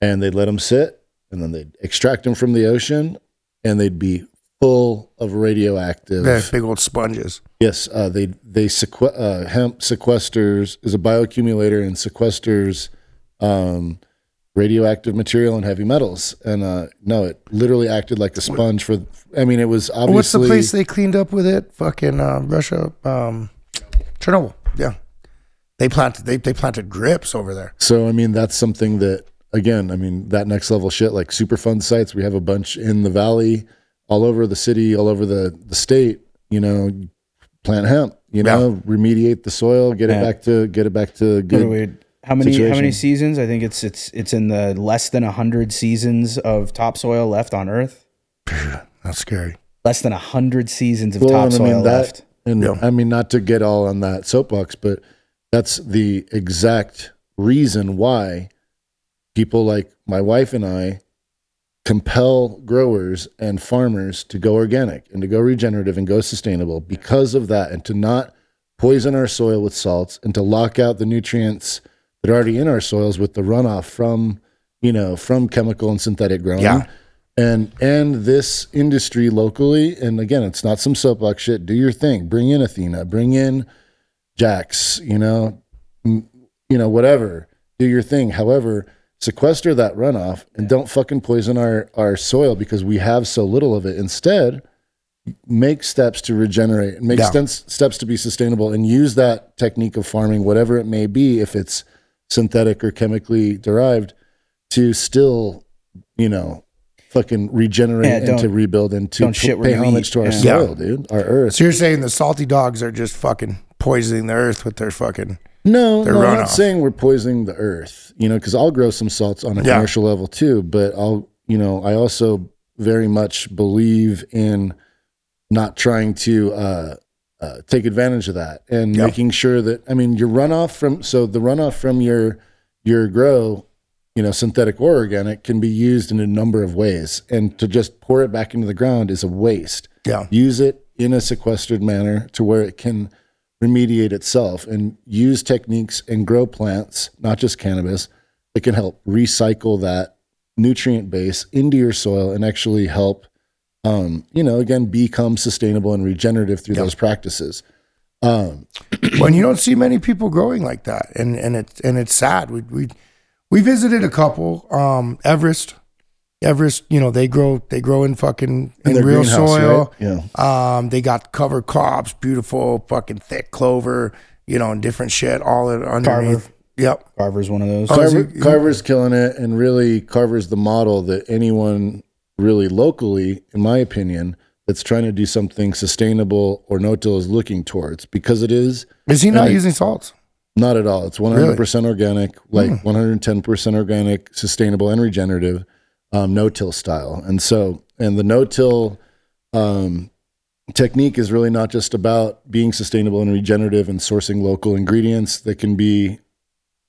and they'd let them sit and then they'd extract them from the ocean and they'd be full of radioactive They're big old sponges. Yes, uh, they they sequ- uh, hemp sequesters is a bioaccumulator and sequesters um, radioactive material and heavy metals. And uh, no, it literally acted like a sponge for. I mean, it was obviously. What's the place they cleaned up with it? Fucking uh, Russia, um, Chernobyl. Yeah, they planted they they planted grips over there. So I mean, that's something that again, I mean, that next level shit like Superfund sites. We have a bunch in the valley, all over the city, all over the the state. You know, plant hemp. You know, remediate the soil, get Yeah. it back to get it back to What are good. how many how many seasons? I think it's it's it's in the less than hundred seasons of topsoil left on Earth. That's scary. Less than hundred seasons of Well, and topsoil left. And Yeah. I mean, not to get all on that soapbox, but that's the exact reason why people like my wife and I compel growers and farmers to go organic and to go regenerative and go sustainable because of that and to not poison our soil with salts and to lock out the nutrients that are already in our soils with the runoff from you know from chemical and synthetic growing. Yeah. and and this industry locally and again it's not some soapbox shit do your thing. Bring in athena bring in jax you know m- you know whatever do your thing. However sequester that runoff and don't fucking poison our our soil because we have so little of it instead make steps to regenerate and make Yeah. steps steps to be sustainable and use that technique of farming whatever it may be if it's synthetic or chemically derived to still you know fucking regenerate Yeah, and to rebuild and to p- shit pay homage eat. to our Yeah. soil dude our earth So you're saying the salty dogs are just fucking poisoning the earth with their fucking No, no, I'm not saying we're poisoning the earth, you know, because I'll grow some salts on a Yeah. commercial level too. But I'll, you know, I also very much believe in not trying to uh, uh, take advantage of that and Yeah. making sure that I mean your runoff from so the runoff from your your grow, you know, synthetic or organic can be used in a number of ways, and to just pour it back into the ground is a waste yeah. use it in a sequestered manner to where it can remediate itself and use techniques and grow plants, not just cannabis, that can help recycle that nutrient base into your soil and actually help um, you know, again, become sustainable and regenerative through those practices. Um, when you don't see many people growing like that, and and it's and it's sad. We we we visited a couple, um, Everest. Everest, you know, they grow they grow in fucking in, their real soil. right? Yeah. Um, they got cover crops, beautiful fucking thick clover, you know, and different shit all in- underneath. Yep. Carver's one of those. Oh, Carver, Carver's killing it, and really Carver's the model that anyone really locally, in my opinion, that's trying to do something sustainable or no-till is looking towards because it is Is he not it- using salts? not at all. It's 100% organic, like 110% organic, sustainable, and regenerative, um, no-till style. And so, and the no-till um, technique is really not just about being sustainable and regenerative and sourcing local ingredients that can be,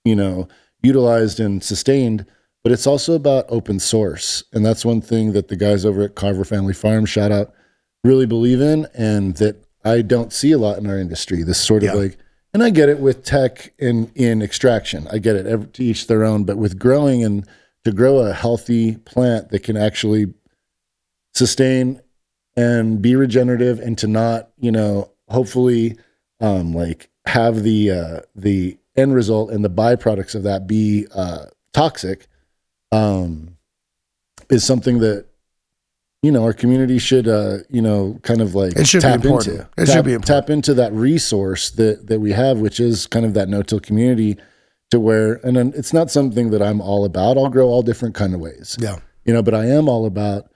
you know, utilized and sustained, but it's also about open source. And that's one thing that the guys over at Carver Family Farm, shout out, really believe in, and that I don't see a lot in our industry. This sort of Yeah. like, and I get it with tech and in extraction. I get it. Every, to each their own. But with growing and to grow a healthy plant that can actually sustain and be regenerative and to not, you know, hopefully um like have the uh the end result and the byproducts of that be uh toxic um is something that you know our community should uh you know kind of like It should be tap important. into It tap, should be important. tap into that resource that that we have which is kind of that no-till community to where and then it's not something that I'm all about I'll grow all different kind of ways Yeah. you know but i am all about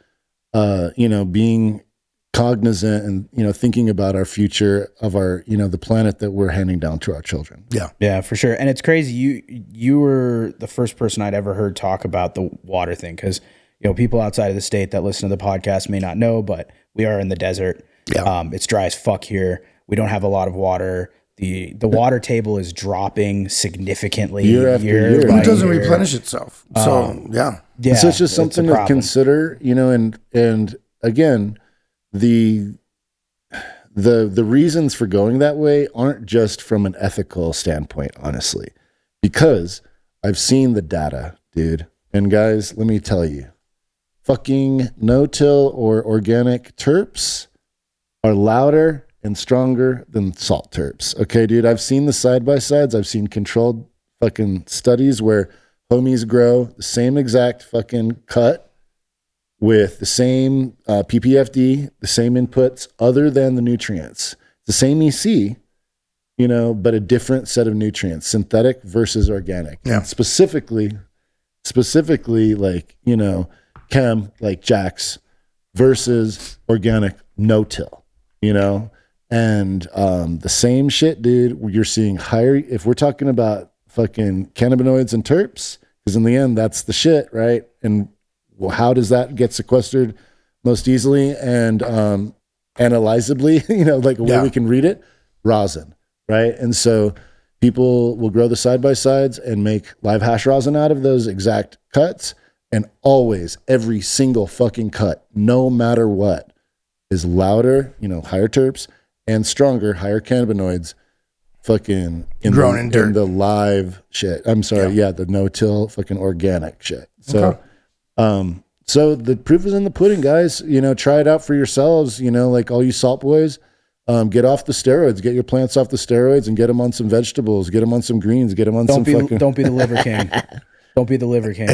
uh you know being cognizant and you know thinking about our future of our you know the planet that we're handing down to our children Yeah. Yeah, for sure. And it's crazy. You you were the first person I'd ever heard talk about the water thing because you know people outside of the state that listen to the podcast may not know, but we are in the desert. Yeah. Um, it's dry as fuck here. We don't have a lot of water. The The water table is dropping significantly Year after year. It doesn't year. replenish itself. So um, yeah. Yeah, so it's just a something to consider you know and and again the the the reasons for going that way aren't just from an ethical standpoint honestly because i've seen the data dude and guys let me tell you fucking no-till or organic terps are louder and stronger than salt terps okay dude i've seen the side by sides i've seen controlled fucking studies where homies grow the same exact fucking cut with the same uh, PPFD, the same inputs, other than the nutrients. The same EC, you know, but a different set of nutrients, synthetic versus organic. Yeah. And specifically, specifically like, you know, chem like Jax versus organic no-till, you know? And um, the same shit, dude, you're seeing higher, if we're talking about fucking cannabinoids and terps, because in the end, that's the shit, right? And well, how does that get sequestered most easily and um, analyzably? you know, like a way Yeah. we can read it, rosin, right? And so people will grow the side by sides and make live hash rosin out of those exact cuts. And always, every single fucking cut, no matter what, is louder, you know, higher terps and stronger, higher cannabinoids, fucking in Grown the, in dirt. the live shit. I'm sorry, yeah, the no-till fucking organic shit. So, Okay. um, so the proof is in the pudding, guys. You know, try it out for yourselves. You know, like all you salt boys, um, get off the steroids, get your plants off the steroids, and get them on some vegetables, get them on some greens, get them on Don't some be fucking. don't be the liver king. don't be the liver king.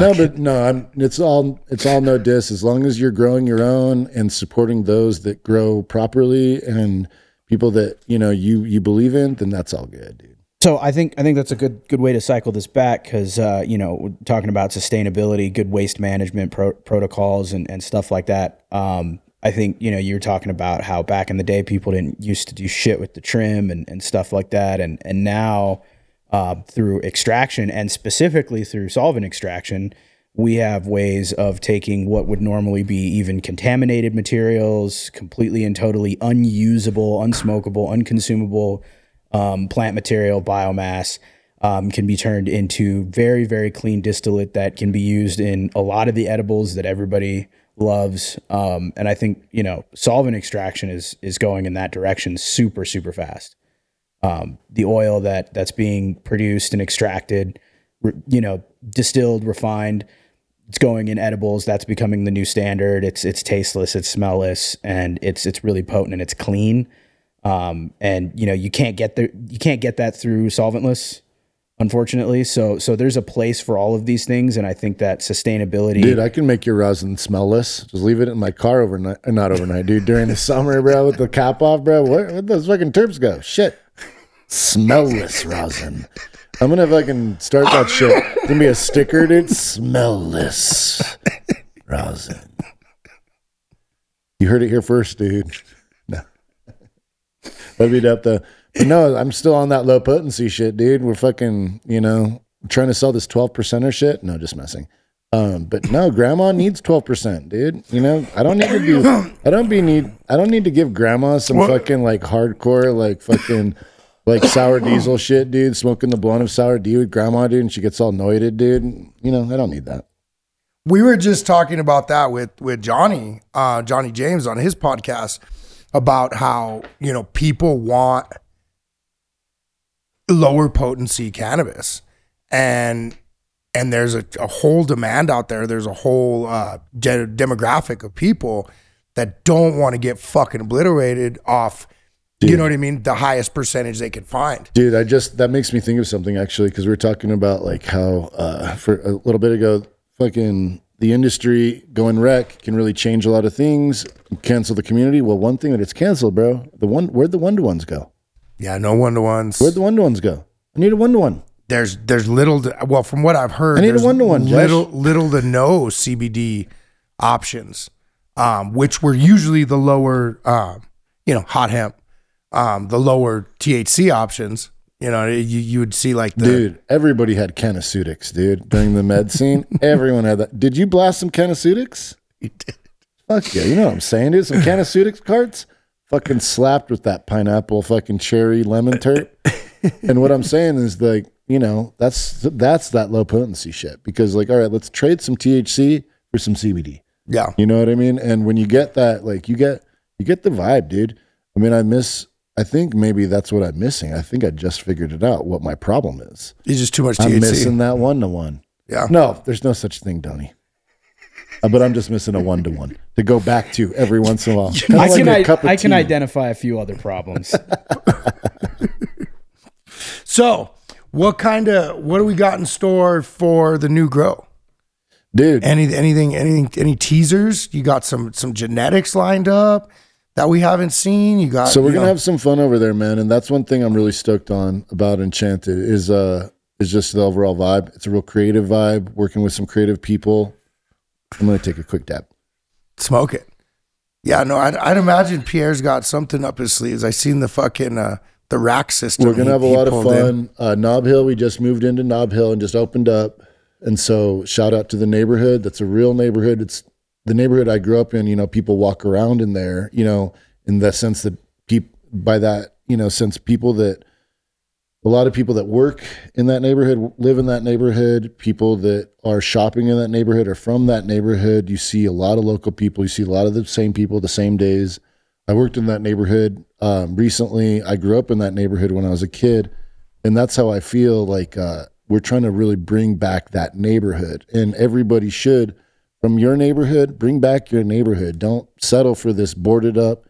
No, but no, I'm. It's all. It's all no diss. As long as you're growing your own and supporting those that grow properly and people that you know you you believe in, then that's all good, dude. So I think I think that's a good good way to cycle this back because uh, you know we're talking about sustainability, good waste management pro- protocols, and, and stuff like that. Um, I think you know you were talking about how back in the day people didn't used to do shit with the trim and, and stuff like that, and and now uh, through extraction and specifically through solvent extraction, we have ways of taking what would normally be even contaminated materials, completely and totally unusable, unsmokable, unconsumable um, plant material, biomass, um, can be turned into very, very clean distillate that can be used in a lot of the edibles that everybody loves. Um, and I think you know solvent extraction is is going in that direction super, super fast um, the oil that that's being produced and extracted, re- you know, distilled, refined. it's going in edibles. That's becoming the new standard. It's it's tasteless, it's smellless, and it's it's really potent and it's clean. Um, and you know you can't get there you can't get that through solventless, unfortunately. So so there's a place for all of these things, and I think that sustainability. Dude, I can make your rosin smellless. Just leave it in my car overnight. Not overnight, dude. During the summer, bro, with the cap off, bro. Where, where'd those fucking terps go? Shit. Smellless rosin. I'm gonna fucking start that shit. It's gonna be a sticker, dude. Smellless rosin. You heard it here first, dude. No. That'd be dope though. But no, I'm still on that low potency shit, dude. We're fucking, you know, trying to sell this 12 percenter shit. No, just messing. Um, but no, grandma needs 12%, dude. You know, I don't need to do I don't be need I don't need to give grandma some fucking like hardcore, like fucking like sour diesel shit, dude. Smoking the blunt of sour D with grandma, dude, and she gets all noited, dude. You know, I don't need that. we were just talking about that with with Johnny, uh, Johnny James on his podcast about how you know people want lower potency cannabis, and and there's a, a whole demand out there. There's a whole uh, de- demographic of people that don't want to get fucking obliterated off. You know what I mean? The highest percentage they could find. Dude, I just that makes me think of something actually because we were talking about like how uh, for a little bit ago, fucking the industry going rec can really change a lot of things. Cancel the community. Well, one thing that it's canceled, bro. The one where'd the one to ones go? Yeah, no one to ones. Where'd the one to ones go? I need a one to one. there's there's little to, well from what I've heard I need a one-to-one, Jesh. little little to no CBD options um, which were usually the lower um, you know hot hemp um, the lower THC options you know you, you would see like the Dude, everybody had canaceutics, dude. During the med scene, everyone had that. Did you blast some canaceutics? You did. Fuck yeah, you know what I'm saying, dude. Some canaceutics carts, fucking slapped with that pineapple, fucking cherry lemon terp. and what I'm saying is like, you know, that's that's that low potency shit. Because like, all right, let's trade some THC for some CBD. yeah You know what I mean? And when you get that, like, you get you get the vibe, dude. I mean, I miss. I think maybe that's what I'm missing. I think I just figured it out. What my problem is. it's just too much I'm missing that one to one. yeah No, there's no such thing, Donnie. Uh, but I'm just missing a one to one to go back to every once in a while. Kinda I like can a I, I can identify a few other problems. so what kind of what do we got in store for the new grow dude. any anything anything any teasers you got some some genetics lined up that we haven't seen you got so we're gonna know- have some fun over there, man. And that's one thing I'm really stoked on about Enchanted is uh is just the overall vibe. It's a real creative vibe. Working with some creative people. I'm gonna take a quick dab. smoke it. Yeah, no, I'd, I'd imagine Pierre's got something up his sleeves. I seen the fucking uh, the rack system. We're gonna he- have a lot of fun. Uh, Nob Hill, we just moved into Nob Hill and just opened up, and so shout out to the neighborhood. That's a real neighborhood. It's the neighborhood I grew up in. You know, people walk around in there. You know, in the sense that people by that you know sense people that a lot of people that work in that neighborhood live in that neighborhood. People that are shopping in that neighborhood are from that neighborhood. You see a lot of local people. You see a lot of the same people the same days. I worked in that neighborhood um, recently. I grew up in that neighborhood when I was a kid, and that's how I feel like uh, we're trying to really bring back that neighborhood. And everybody should, from your neighborhood, bring back your neighborhood. Don't settle for this boarded up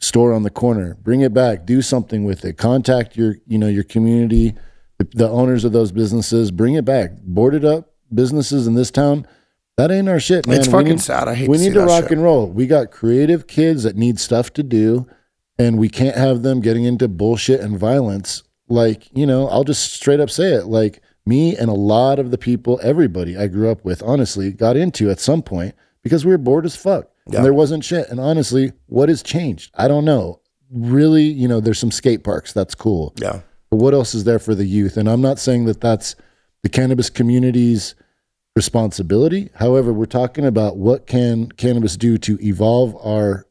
store on the corner. Bring it back. Do something with it. Contact your, you know, your community, the, the owners of those businesses. Bring it back. Boarded up businesses in this town. That ain't our shit, man. It's We fucking need- sad. I hate we to need to rock shit. and roll. We got creative kids that need stuff to do, and we can't have them getting into bullshit and violence. Like, you know, I'll just straight up say it. Like, me and a lot of the people, everybody I grew up with, honestly, got into at some point because we were bored as fuck. Yeah. And there wasn't shit. And honestly, what has changed? I don't know. Really, you know, there's some skate parks. That's cool. Yeah, But what else is there for the youth? And I'm not saying that that's the cannabis community's responsibility. However, we're talking about what can cannabis do to evolve our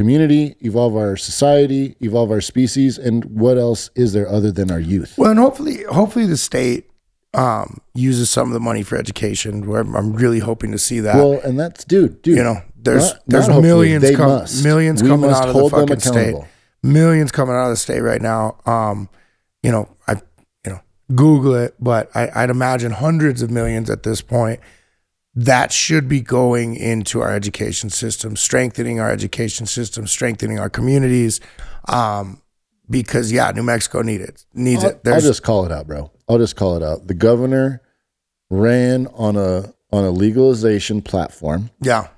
community, evolve our society, evolve our species, and what else is there other than our youth? well, and hopefully, hopefully the state um, uses some of the money for education. Where I'm, really hoping to see that. Well, and that's dude, dude. you know, there's not- there's not millions com- millions We coming out of the fucking state. Millions coming out of the state right now. Um, you know, I you know Google it, but I, I'd imagine hundreds of millions at this point that should be going into our education system, strengthening our education system, strengthening our communities. Um, because yeah, New Mexico need it, needs I'll, it. I'll just call it out, bro. I'll just call it out. The governor ran on a on a legalization platform. yeah,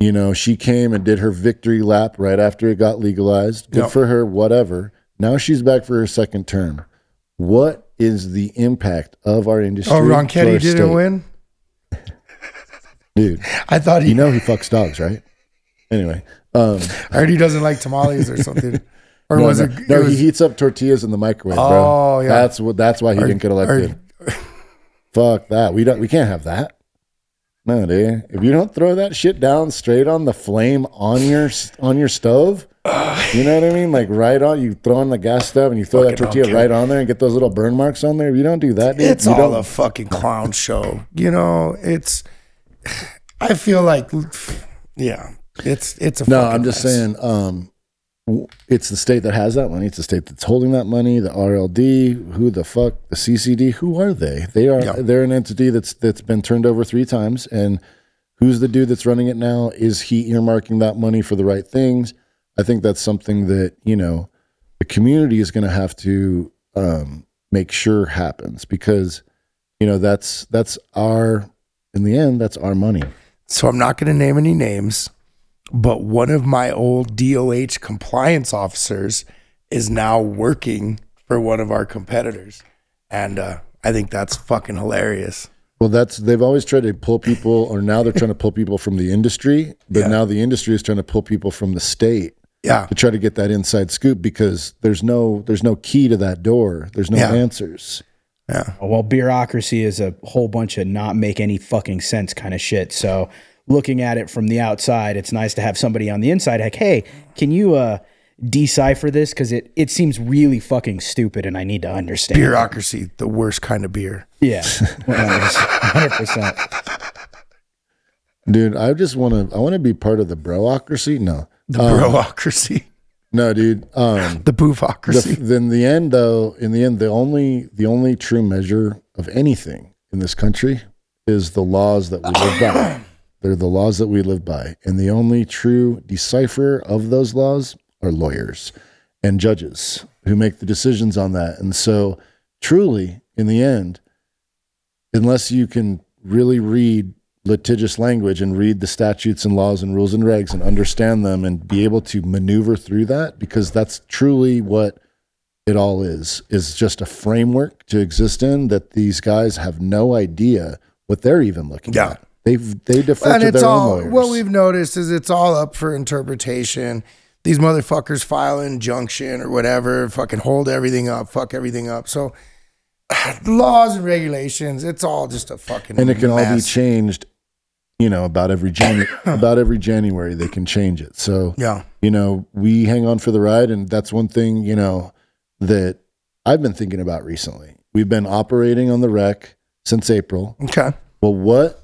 You know, she came and did her victory lap right after it got legalized. Good Yep. for her, whatever. Now she's back for her second term. What is the impact of our industry? Oh, to our didn't state? win. Dude. I thought he. You know he fucks dogs, right? Anyway, um, I heard he doesn't like tamales or something. Or no, was no, it? no, it was, he heats up tortillas in the microwave, bro. Oh, bro. yeah. That's what. That's why he didn't get or- elected. Fuck that. We don't. We can't have that. No, dude. If you don't throw that shit down straight on the flame on your on your stove, you know what I mean? Like right on. You throw on the gas stove and you throw that tortilla okay. right on there and get those little burn marks on there. If you don't do that, dude, it's you all don't. a fucking clown show. You know, it's. I feel like, yeah, it's it's a. No, I'm just mess. saying. Um, it's the state that has that money. It's the state that's holding that money. The RLD, who the fuck, the CCD, who are they? They are. Yeah. They're an entity that's that's been turned over three times. And who's the dude that's running it now? Is he earmarking that money for the right things? I think that's something that you know the community is going to have to um, make sure happens because you know that's that's our in the end that's our money. So I'm not going to name any names, but one of my old DOH compliance officers is now working for one of our competitors, and uh, I think that's fucking hilarious. Well, that's they've always tried to pull people, or now they're trying to pull people from the industry, but Yeah. now the industry is trying to pull people from the state Yeah, to try to get that inside scoop because there's no there's no key to that door. There's no Yeah. answers. Yeah. Well, bureaucracy is a whole bunch of not make any fucking sense kind of shit. So looking at it from the outside, it's nice to have somebody on the inside like, hey, can you uh decipher this? Because it it seems really fucking stupid and I need to understand. Bureaucracy, the worst kind of beer. Yeah. Hundred percent. Dude, I just want to I want to be part of the broocracy. No. The Um, bureaucracy, No, dude. Um the the, boofocracy. then the end though, in the end the only the only true measure of anything in this country is the laws that we live by. They're the laws that we live by. And the only true decipherer of those laws are lawyers and judges who make the decisions on that. And so, truly, in the end, unless you can really read litigious language and read the statutes and laws and rules and regs and understand them and be able to maneuver through that, because that's truly what it all is, is just a framework to exist in that these guys have no idea what they're even looking Yeah. at. They've they defer and to it's their all own lawyers. what we've noticed is it's all up for interpretation. These motherfuckers file injunction or whatever, fucking hold everything up, fuck everything up. So laws and regulations, it's all just a fucking and it can all be changed you know about every Janu- about every january they can change it so Yeah, you know we hang on for the ride and that's one thing you know that i've been thinking about recently we've been operating on the rec since april okay. well what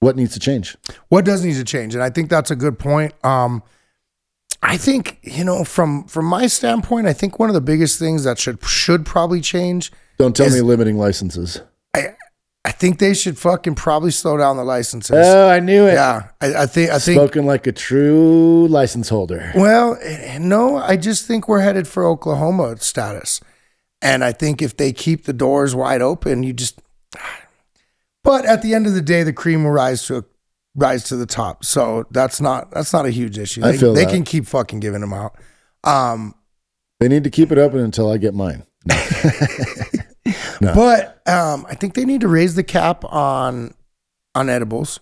what needs to change What does need to change? And I think that's a good point. Um, I think you know from from my standpoint, I think one of the biggest things that should should probably change. don't tell Is- me limiting licenses think they should fucking probably slow down the licenses. oh i knew it yeah, I, I think I think spoken like a true license holder Well, eh, no, I just think we're headed for Oklahoma status. And I think if they keep the doors wide open, you just But at the end of the day, the cream will rise to rise to the top. So that's not that's not a huge issue. I They, feel they that. can keep fucking giving them out. Um they need to keep it open until i get mine No. But um, I think they need to raise the cap on on edibles.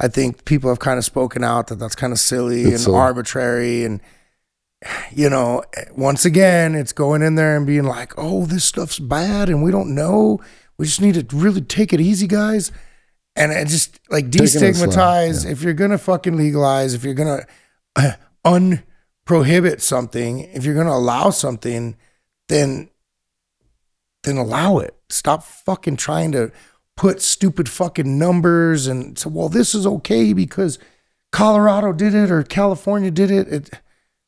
I think people have kind of spoken out that that's kind of silly It's and silly. arbitrary, and you know, once again, it's going in there and being like, "Oh, this stuff's bad, and we don't know. We just need to really take it easy, guys." And it just like Taking it slow, destigmatize. If you're gonna fucking legalize, if you're gonna uh, unprohibit something, if you're gonna allow something, then then allow it. Stop fucking trying to put stupid fucking numbers and say, well, this is okay because Colorado did it or California did it. it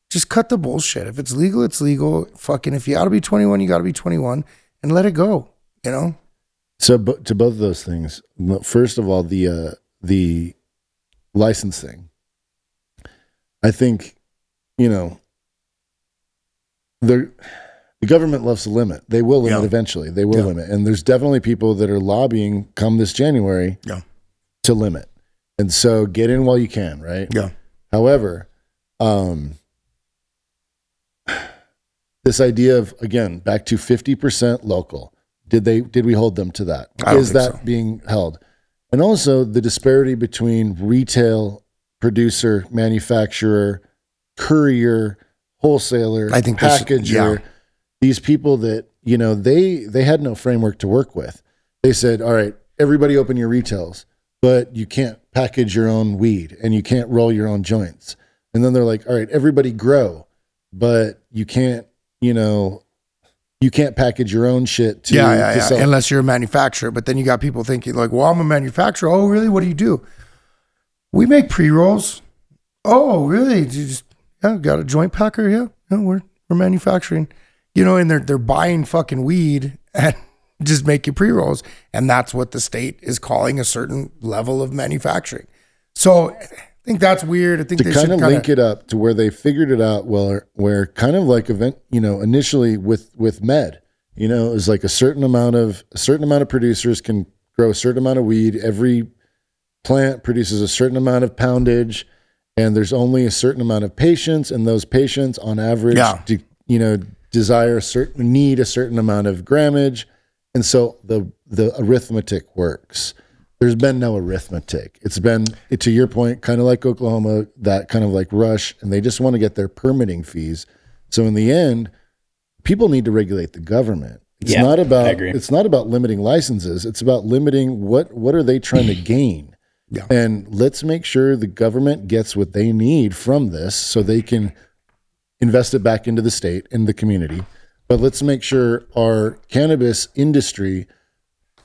just cut the bullshit. If it's legal, it's legal. Fucking if you gotta be 21, you gotta be 21 and let it go. You know? So to both of those things, first of all, the uh, the license thing. I think, you know, the the government loves to limit. They will limit Yeah. eventually. They will Yeah. limit, and there's definitely people that are lobbying come this January Yeah. to limit. And so get in while you can, right? Yeah. However, um, this idea of again back to fifty percent local. Did they did we hold them to that? Is that so. being held? And also the disparity between retail, producer, manufacturer, courier, wholesaler, I think packager. These people that you know they they had no framework to work with. They said, "All right, everybody open your retails, but you can't package your own weed and you can't roll your own joints." And then they're like, "All right, everybody grow, but you can't, you know, you can't package your own shit to, yeah, yeah, to yeah. sell." Unless you're a manufacturer, but then you got people thinking like, "Well, I'm a manufacturer. Oh, really? What do you do? We make pre rolls. Oh, really? You just yeah, got a joint packer? Yeah, yeah, we're we're manufacturing. You know, and they're they're buying fucking weed and just making pre rolls, and that's what the state is calling a certain level of manufacturing. So I think that's weird. I think to they kind should of kind link it up to where they figured it out well where kind of like event you know initially with with med you know it was like a certain amount of a certain amount of producers can grow a certain amount of weed every plant produces a certain amount of poundage and there's only a certain amount of patients and those patients on average Yeah. de- you know desire a certain need a certain amount of grammage and so the the arithmetic works there's been no arithmetic. It's been to your point, kind of like Oklahoma, that kind of like rush, and they just want to get their permitting fees. So in the end, people need to regulate the government. It's Yeah, not about it's not about limiting licenses. It's about limiting what what are they trying to gain. Yeah. And let's make sure the government gets what they need from this so they can invest it back into the state and the community. But let's make sure our cannabis industry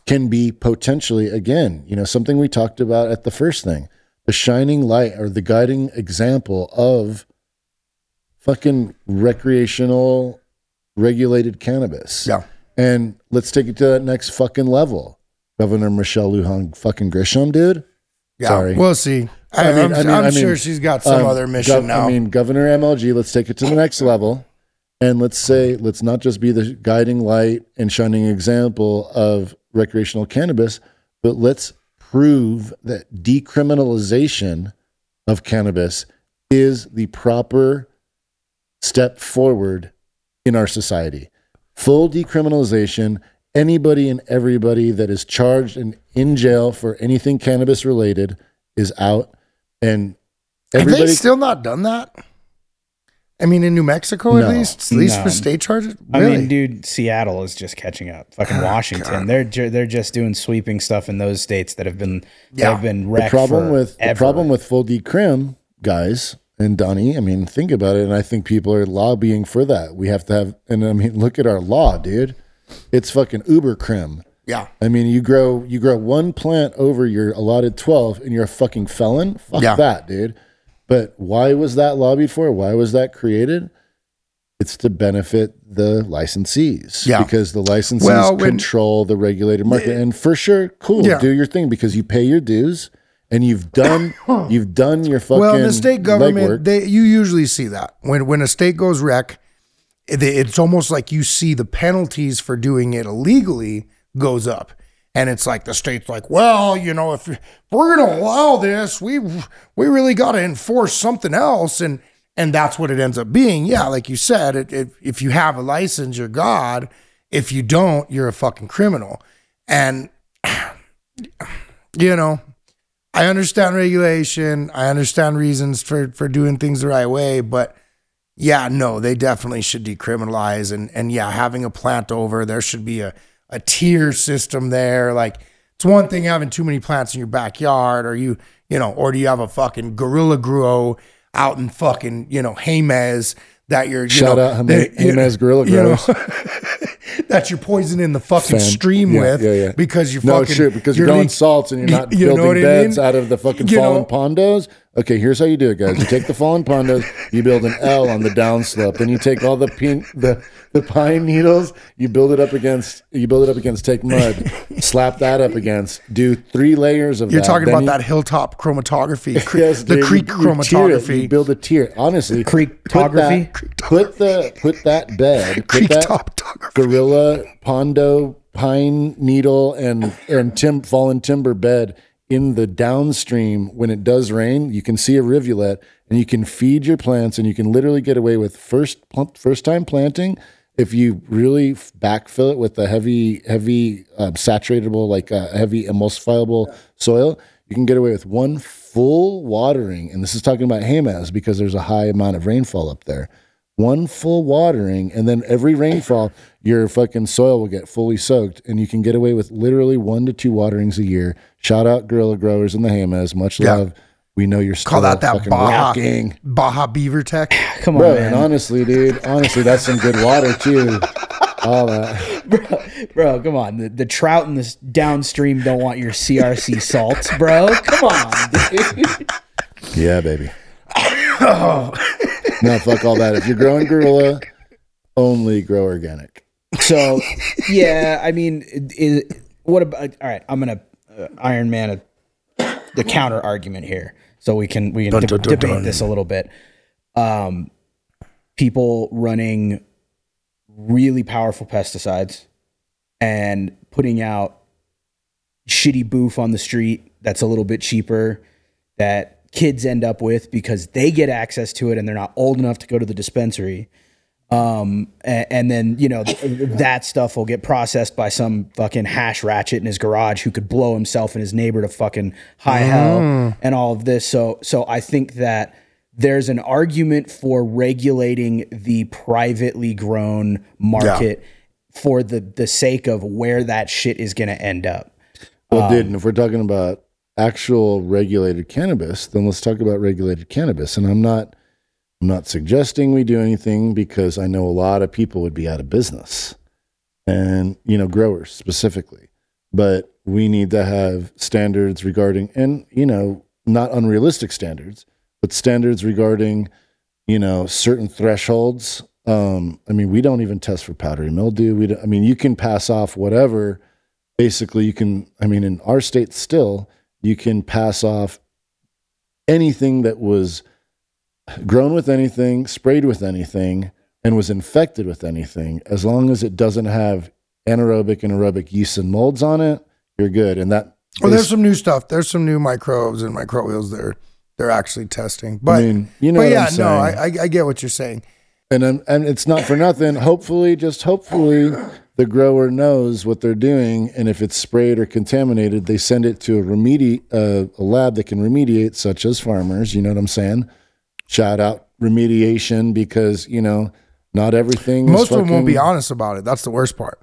can be potentially again, you know, something we talked about at the first thing, the shining light or the guiding example of fucking recreational regulated cannabis. Yeah. And let's take it to that next fucking level. Governor Michelle Lujan fucking Grisham, dude. Yeah, Sorry. we'll see. I, I mean- am I mean- I'm I sure she's got some Um, other mission Gov- now. I mean, Governor MLG, let's take it to the next level. And let's say, let's not just be the guiding light and shining example of recreational cannabis, but let's prove that decriminalization of cannabis is the proper step forward in our society. Full decriminalization, anybody and everybody that is charged and in jail for anything cannabis related is out. And Have they still not done that? I mean, in New Mexico, No. at least, at least No. for state charges. I mean, dude, Seattle is just catching up. Fucking Oh, Washington, they're ju- they're just doing sweeping stuff in those states that have been that have been the wrecked. problem with the forever. problem with full decrim guys and Donnie, I mean, think about it, and I think people are lobbying for that. We have to have, and I mean, look at our law, dude. It's fucking uber crim. Yeah, I mean, you grow you grow one plant over your allotted twelve, and you're a fucking felon. Fuck Yeah. that, dude. But why was that lobbied for? Why was that created? It's to benefit the licensees. Yeah. Because the licensees Well, when- control the regulated market. and for sure, cool, Yeah. do your thing because you pay your dues and you've done you've done your fucking well, the state government, they you usually see that when when a state goes wreck, it- it's almost like you see the penalties for doing it illegally goes up. And it's like the state's like, well, you know, if we're going to allow this, we we really got to enforce something else, and and that's what it ends up being. Yeah, like you said, it, it, if you have a license, you're God. If you don't, you're a fucking criminal. And you know, I understand regulation. I understand reasons for for doing things the right way, but yeah, no, they definitely should decriminalize and and yeah, having a plant over, there should be a a tier system there. Like it's one thing having too many plants in your backyard, or you you know, or do you have a fucking gorilla grow out in fucking you know Jemez that you're you Shout know, out Jame- that- you- Gorilla you know, Grows. that you're poisoning the fucking Fan- stream yeah, with yeah, yeah. because you're No fucking shit, because you're, growing leak- salts and you're not you building what I beds mean? out of the fucking You fallen know, pondos. Okay, here's how you do it, guys. You take the fallen pondos, you build an L on the downslope. Then you take all the pin, the the pine needles, you build it up against you build it up against take mud, slap that up against, do three layers of You're that. talking Then about you- that hilltop chromatography, cre- Yes, the creek You- you it. chromatography. You build a tier. Honestly, Creekography? Put, that, put the put that bed. Put creek that topography. gorilla pondo pine needle and and tim fallen timber bed in the downstream when it does rain you can see a rivulet and you can feed your plants and you can literally get away with first first time planting if you really backfill it with a heavy heavy uh, saturatable like uh, heavy emulsifiable soil. You can get away with one full watering. And this is talking about Jemez because there's a high amount of rainfall up there one full watering and then every rainfall your fucking soil will get fully soaked and you can get away with literally one to two waterings a year shout out gorilla growers in the Jemez much Yeah. love we know you're still Call that that fucking Baja, rocking Baja Beaver Tech. Come on, bro man. and honestly dude honestly that's some good water too all that bro, come on. The, the trout in this downstream don't want your CRC salts, bro. Come on, dude. yeah baby no fuck all that if you're growing gorilla only grow organic So, yeah, I mean, is, what about? All right, I'm gonna uh, Iron Man a, the counter argument here, so we can we can de- dun, dun, debate dun. this a little bit. Um, people running really powerful pesticides and putting out shitty boof on the street that's a little bit cheaper that kids end up with because they get access to it and they're not old enough to go to the dispensary um, and, and then you know th- that stuff will get processed by some fucking hash ratchet in his garage who could blow himself and his neighbor to fucking high hell and all of this. So, so I think that there's an argument for regulating the privately grown market for the the sake of where that shit is going to end up. Well, dude, and if we're talking about actual regulated cannabis, then let's talk about regulated cannabis. And I'm not, I'm not suggesting we do anything because I know a lot of people would be out of business, and you know, growers specifically. But we need to have standards regarding, and you know, not unrealistic standards, but standards regarding, you know, certain thresholds. Um, I mean, we don't even test for powdery mildew. We, don't, I mean, you can pass off whatever basically you can i mean in our state still you can pass off anything that was grown with anything sprayed with anything and was infected with anything as long as it doesn't have anaerobic and aerobic yeasts and molds on it you're good and that Well, there's some new stuff. There's some new microbes and microbials they're they're actually testing. But, mean, you know but what yeah, I'm saying. no, I, I I get what you're saying. and I'm, and it's not for nothing. Hopefully, just hopefully, the grower knows what they're doing, and if it's sprayed or contaminated, they send it to a remedi uh, a lab that can remediate, such as farmers. You know what I'm saying? Shout out remediation because you know not everything. Most is of them won't be honest about it. That's the worst part.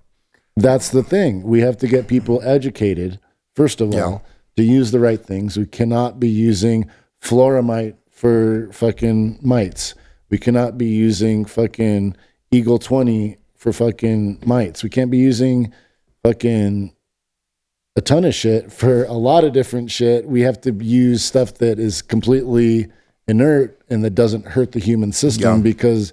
That's the thing. We have to get people educated first of Yeah. all to use the right things. We cannot be using Floramite for fucking mites. We cannot be using fucking Eagle 20 for fucking mites. We can't be using fucking a ton of shit for a lot of different shit. We have to use stuff that is completely inert and that doesn't hurt the human system Yeah. because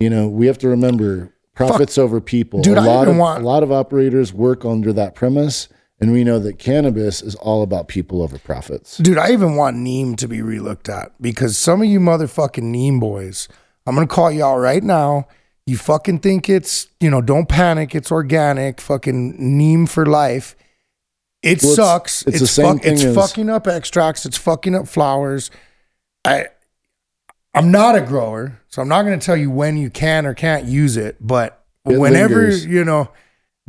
you know, we have to remember profits over people. Dude, a I lot of want- a lot of operators work under that premise and we know that cannabis is all about people over profits. Dude, I even want Neem to be relooked at because some of you motherfucking Neem boys, I'm gonna call y'all right now. You fucking think it's, you know, don't panic, it's organic, fucking Neem for life. It Well, sucks. it's It's, the same thing it's as- fucking up extracts, it's fucking up flowers. I I'm not a grower, so I'm not gonna tell you when you can or can't use it, but It whenever, lingers. you know,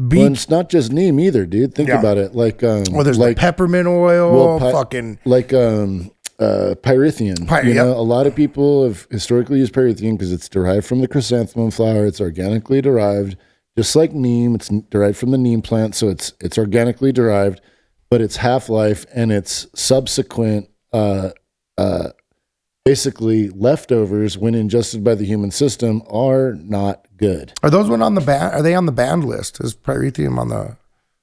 be Well, it's not just neem either, dude. Think Yeah. about it. Like um well, there's like like peppermint oil, Well, pi- fucking like um uh pyrethrum. Py- you yep. know, a lot of people have historically used pyrethrum because it's derived from the chrysanthemum flower. It's organically derived, just like neem. It's derived from the neem plant, so it's it's organically derived, but its half life and its subsequent uh uh basically leftovers when ingested by the human system are not good. Are those one on the ban? Are they on the banned list? Is pyrethrum on the?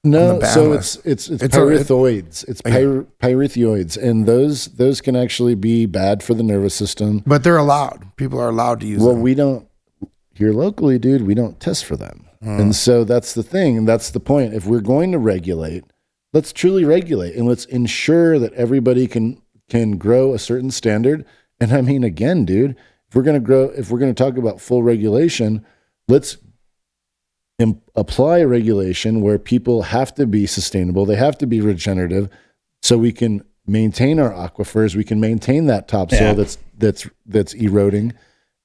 No, so it's it's it's, It's a- pyrethroids. It's oh, pyr- pyrethroids, and those those can actually be bad for the nervous system. But they're allowed. People are allowed to use Well, them. we don't here locally, dude. We don't test for them, hmm. and so that's the thing, and that's the point. If we're going to regulate, let's truly regulate, and let's ensure that everybody can can grow a certain standard. And I mean, again, dude, if we're gonna grow, if we're gonna talk about full regulation, let's apply a regulation where people have to be sustainable, they have to be regenerative, so we can maintain our aquifers, we can maintain that topsoil Yeah. that's that's that's eroding,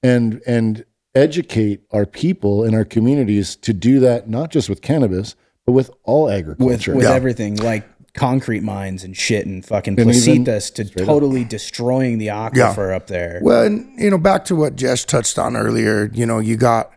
and and educate our people in our communities to do that not just with cannabis but with all agriculture. with Yeah. everything like concrete mines and shit and fucking And placitas to totally destroying the aquifer up there. Well, and you know, back to what Jesh touched on earlier, you know, you got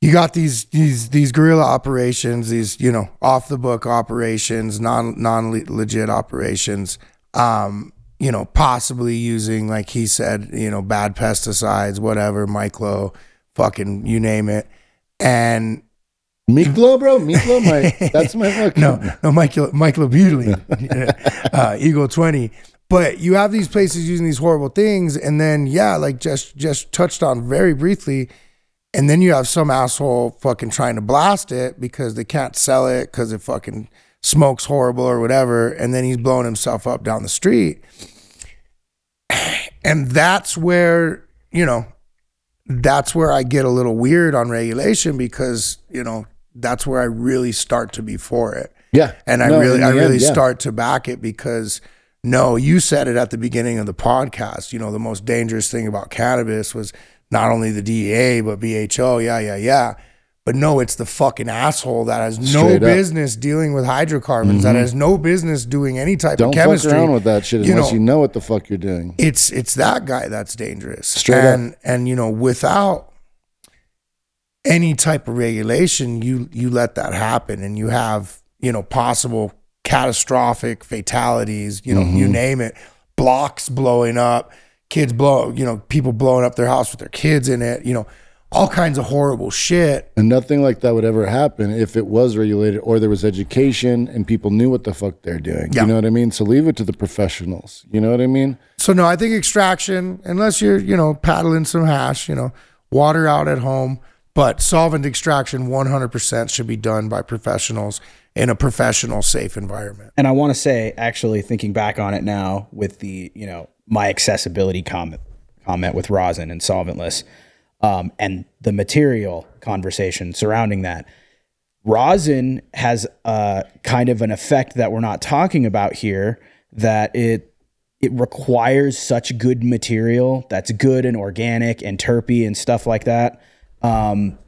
you got these these these guerrilla operations, these you know off the book operations, non non legit operations. Um, you know, possibly using like he said, you know, bad pesticides, whatever, myclo, fucking you name it, and Miklo, bro, Miklo, my that's my fucking no, no, Michael, Michael Butylene, uh, Eagle 20. But you have these places using these horrible things. And then, yeah, like just, just touched on very briefly. And then you have some asshole fucking trying to blast it because they can't sell it because it fucking smokes horrible or whatever. And then he's blowing himself up down the street. And that's where, you know, that's where I get a little weird on regulation because, you know, that's where I really start to be for it. yeah, And I No, really, I really end, yeah. start to back it because no, you said it at the beginning of the podcast. You know, the most dangerous thing about cannabis was not only the DEA, but BHO. Yeah, yeah, yeah. But no, it's the fucking asshole that has no up. Mm-hmm. business dealing with hydrocarbons, that has no business doing any type of chemistry. Don't of fuck chemistry. around with that shit You unless know, you know what the fuck you're doing. it's it's that guy that's dangerous. Straight up. and and you know, without any type of regulation, you you let that happen and you have, you know, possible catastrophic fatalities, you know, you Mm-hmm. name it, blocks blowing up, kids blow, you know, people blowing up their house with their kids in it, you know, all kinds of horrible shit. And nothing like that would ever happen if it was regulated or there was education and people knew what the fuck they're doing. Yeah. You know what I mean? So leave it to the professionals. You know what I mean? So no, I think extraction, unless you're, you know, paddling some hash, you know, water out at home, but solvent extraction 100% should be done by professionals in a professional, safe environment. And I want to say, actually, thinking back on it now, with the you know my accessibility comment comment with rosin and solventless, um, and the material conversation surrounding that, rosin has a kind of an effect that we're not talking about here. That it it requires such good material that's good and organic and terpy and stuff like that. Um,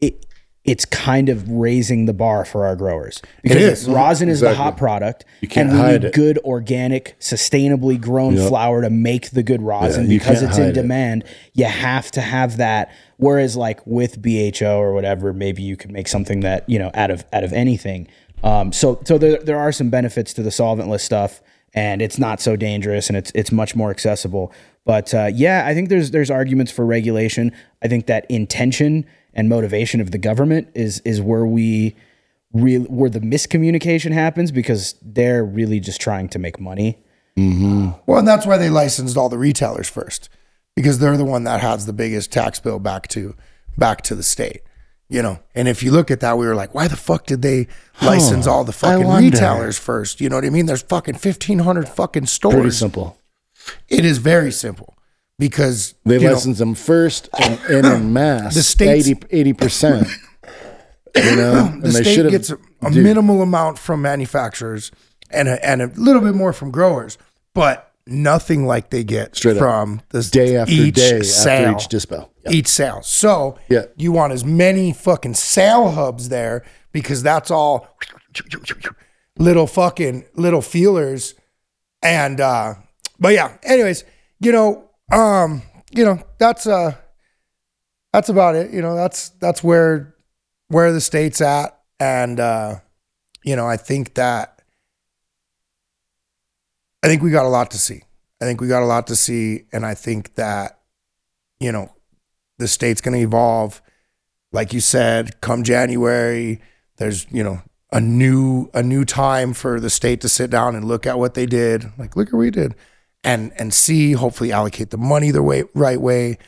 it it's kind of raising the bar for our growers because is. rosin is the hot product, can't and we need it. good organic, sustainably grown flour to make the good rosin you because it's in hide it. demand. You have to have that. Whereas, like with BHO or whatever, maybe you could make something that you know out of out of anything. Um, so so there there are some benefits to the solventless stuff, and it's not so dangerous, and it's it's much more accessible. But uh, yeah, I think there's there's arguments for regulation. I think that intention and motivation of the government is is where we real where the miscommunication happens because they're really just trying to make money. Well, and that's why they licensed all the retailers first because they're the one that has the biggest tax bill back to back to the state. You know, and if you look at that, we were like, why the fuck did they license all the fucking retailers first? You know what I mean? There's fucking fifteen hundred fucking stores. Pretty simple. It is very simple because They you know, license them first and, and in mass. The states- 80 percent. You know, the they state gets a, a minimal amount from manufacturers and a, and a little bit more from growers, but nothing like they get Straight up. from the day after each day sale, after each dispel. Yeah. each sale. So Yeah. you want as many fucking sale hubs there because that's all little fucking little feelers. And uh but yeah, anyways, you know, um, you know, that's uh that's about it. You know, that's that's where where the state's at. And uh, you know, I think that I think we got a lot to see. I think we got a lot to see, and I think that, you know, the state's gonna evolve. Like you said, come January, there's, you know, a new a new time for the state to sit down and look at what they did. Like, look at what we did, and and see. Hopefully, allocate the money the way right way.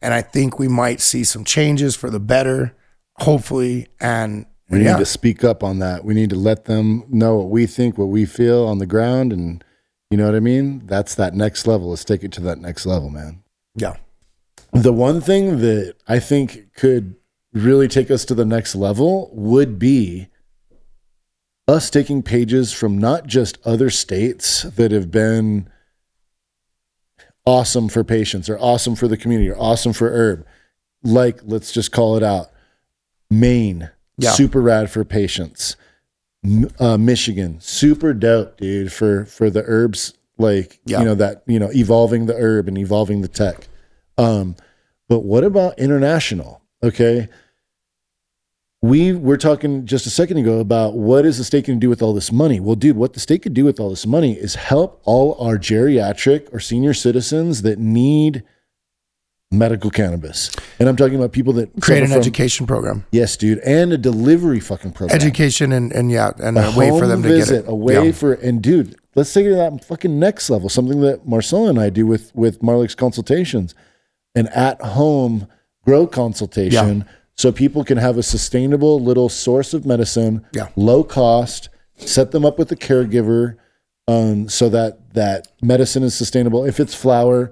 And I think we might see some changes for the better. Hopefully, and We yeah, need to speak up on that. We need to let them know what we think, what we feel on the ground, and you know what I mean. That's that next level. Let's take it to that next level, man. yeah, The one thing that I think could really take us to the next level would be us taking pages from not just other states that have been awesome for patients or awesome for the community or awesome for herb. Like, let's just call it out Maine, Yeah. super rad for patients. Uh, Michigan, super dope, dude, for for the herbs, like Yeah. you know that you know evolving the herb and evolving the tech. Um, but what about international? Okay. We were talking just a second ago about what is the state going to do with all this money? Well, dude, what the state could do with all this money is help all our geriatric or senior citizens that need medical cannabis. And I'm talking about people that create an from- education program, Yes, dude, and a delivery fucking program. education, and and yeah, and a, way for them to visit, get it. a way Yeah. for and dude, let's take it to that fucking next level. Something that Marcella and I do with with Marlex consultations, an at home grow consultation, so people can have a sustainable little source of medicine, Yeah. low cost. Set them up with a caregiver, um, so that that medicine is sustainable. If it's flower.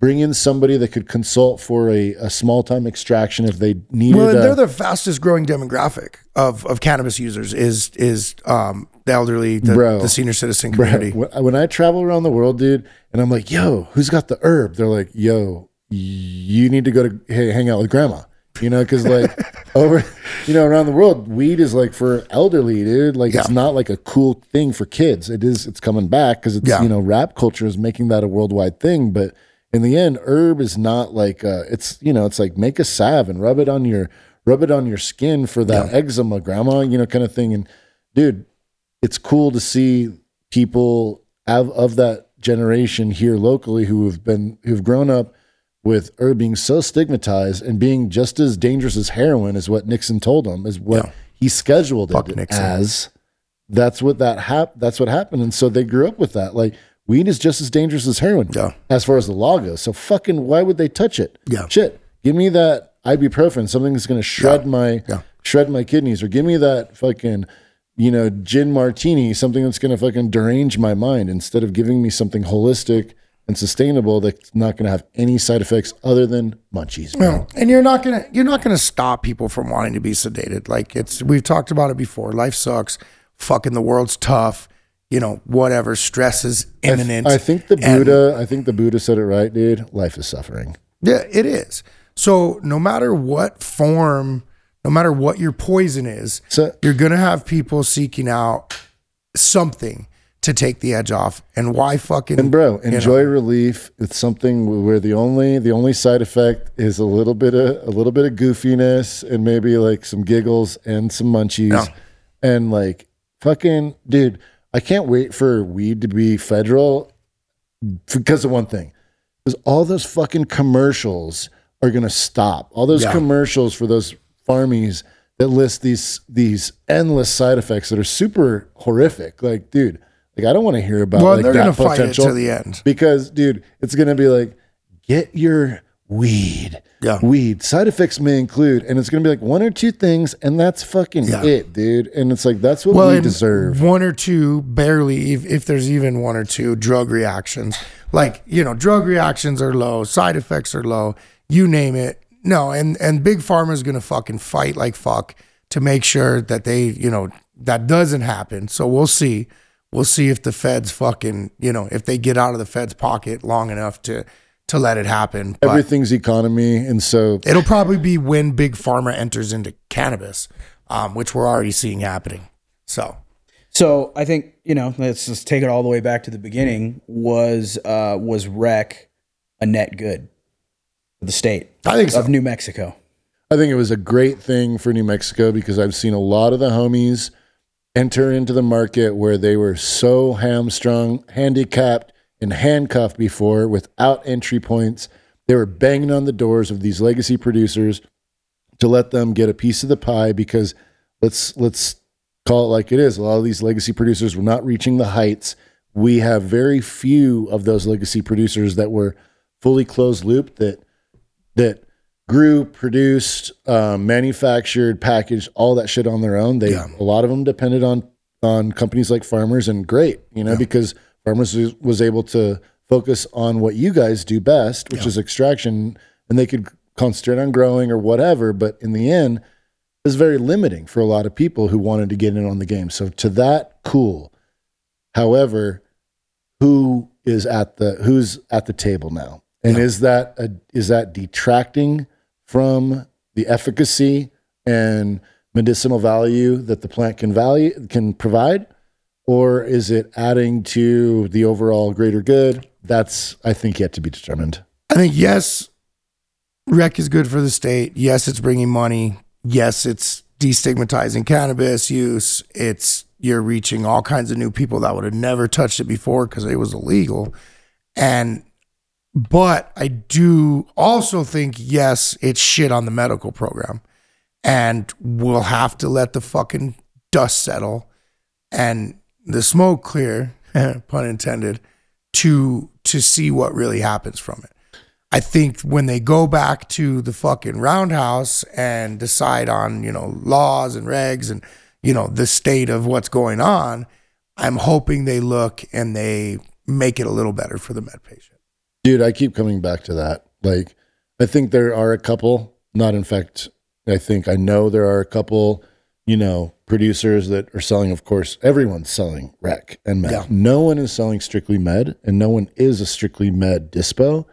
Bring in somebody that could consult for a, a small time extraction if they needed. It Well, they're the fastest growing demographic of, of cannabis users is is um, the elderly, the, Bro. the senior citizen community. when when I travel around the world, dude, and I'm like, yo, who's got the herb? They're like, yo, you need to go to hey, hang out with grandma. You know, because like over, you know, around the world, weed is like for elderly, dude. Like it's not like a cool thing for kids. It is. It's coming back because it's Yeah. you know, rap culture is making that a worldwide thing. But in the end, herb is not like uh, it's you know, it's like make a salve and rub it on your rub it on your skin for that eczema, grandma. You know, kind of thing. And dude, it's cool to see people of, of that generation here locally who have been who've grown up with her being so stigmatized and being just as dangerous as heroin is what Nixon told them is what Yeah. he scheduled Fuck it Nixon. as that's what that hap- that's what happened and so they grew up with that like weed is just as dangerous as heroin Yeah. as far as the law goes so fucking why would they touch it Yeah. shit give me that ibuprofen something that's going to shred my Yeah. shred my kidneys or give me that fucking you know gin martini something that's going to fucking derange my mind instead of giving me something holistic and sustainable that's not going to have any side effects other than munchies bro. No, and you're not gonna you're not gonna stop people from wanting to be sedated. Like it's we've talked about it before. Life sucks. Fucking the world's tough. You know, whatever. Stress is imminent. I think the And- Buddha I think the Buddha said it right dude life is suffering Yeah, it is. So no matter what form, no matter what your poison is, So- you're gonna have people seeking out something to take the edge off. And why fucking And bro, you know, enjoy relief. It's something where the only the only side effect is a little bit of a little bit of goofiness and maybe like some giggles and some munchies. Yeah. And like fucking dude, I can't wait for weed to be federal because of one thing. Because all those fucking commercials are gonna stop. All those Yeah. commercials for those farmies that list these these endless side effects that are super horrific. Like, dude, like I don't want to hear about well, like they're that gonna fight it to the end. because dude it's gonna be like get your weed Yeah. weed side effects may include and it's gonna be like one or two things and that's fucking Yeah. it dude and it's like that's what well, we deserve one or two, barely, if, if there's even one or two drug reactions. Like you know, drug reactions are low, side effects are low. You name it. No, and and big pharma is gonna fucking fight like fuck to make sure that they, you know, that doesn't happen. So we'll see. We'll see if the feds fucking, you know, if they get out of the feds' pocket long enough to to let it happen. But everything's economy and so it'll probably be when big pharma enters into cannabis, um, which we're already seeing happening. So So I think you know, let's just take it all the way back to the beginning. Was uh, was rec a net good for the state I think so. of New Mexico? I think it was a great thing for New Mexico because I've seen a lot of the homies enter into the market where they were so hamstrung, handicapped, and handcuffed before without entry points. They were banging on the doors of these legacy producers to let them get a piece of the pie because let's let's call it like it is. A lot of these legacy producers were not reaching the heights. We have very few of those legacy producers that were fully closed loop that that grew, produced, um, manufactured, packaged all that shit on their own. They Yeah. a lot of them depended on on companies like Farmers, and great, you know, because Farmers was, was able to focus on what you guys do best, which is extraction, and they could concentrate on growing or whatever. But in the end, it was very limiting for a lot of people who wanted to get in on the game. So to that, cool. However, who is at the who's at the table now, and is that a, is that detracting from the efficacy and medicinal value that the plant can value can provide, or is it adding to the overall greater good? That's I think yet to be determined. I think yes, rec is good for the state. Yes, it's bringing money. Yes, it's destigmatizing cannabis use. It's you're reaching all kinds of new people that would have never touched it before because it was illegal. And but I do also think yes, it's shit on the medical program, and we'll have to let the fucking dust settle and the smoke clear, pun intended, to to see what really happens from it. I think when they go back to the fucking roundhouse and decide on, you know, laws and regs and, you know, the state of what's going on, I'm hoping they look and they make it a little better for the med patient. Dude, I keep coming back to that. Like, I think there are a couple, not in fact, I think I know there are a couple, you know, producers that are selling, of course, everyone's selling rec and med. Yeah. No one is selling strictly med, and no one is a strictly med dispo.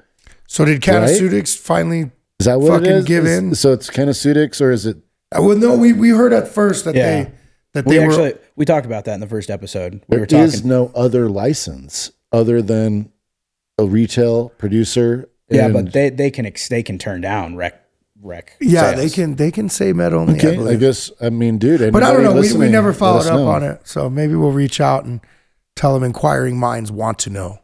So did Canaceutics finally? Is that what Fucking it is? give Is- in? So it's Canaceutics, or is it? uh, Well, no, we, we heard at first that Yeah. they that We they were actually we talked about that in the first episode. We There were talking. is no other license other than a retail producer. yeah, but they they can ex- they can turn down rec rec. yeah sales. they can they can say med only. I okay, I, believe. guess. I mean, dude. But I don't know. We, we never followed up know. on it. So maybe we'll reach out and tell them inquiring minds want to know.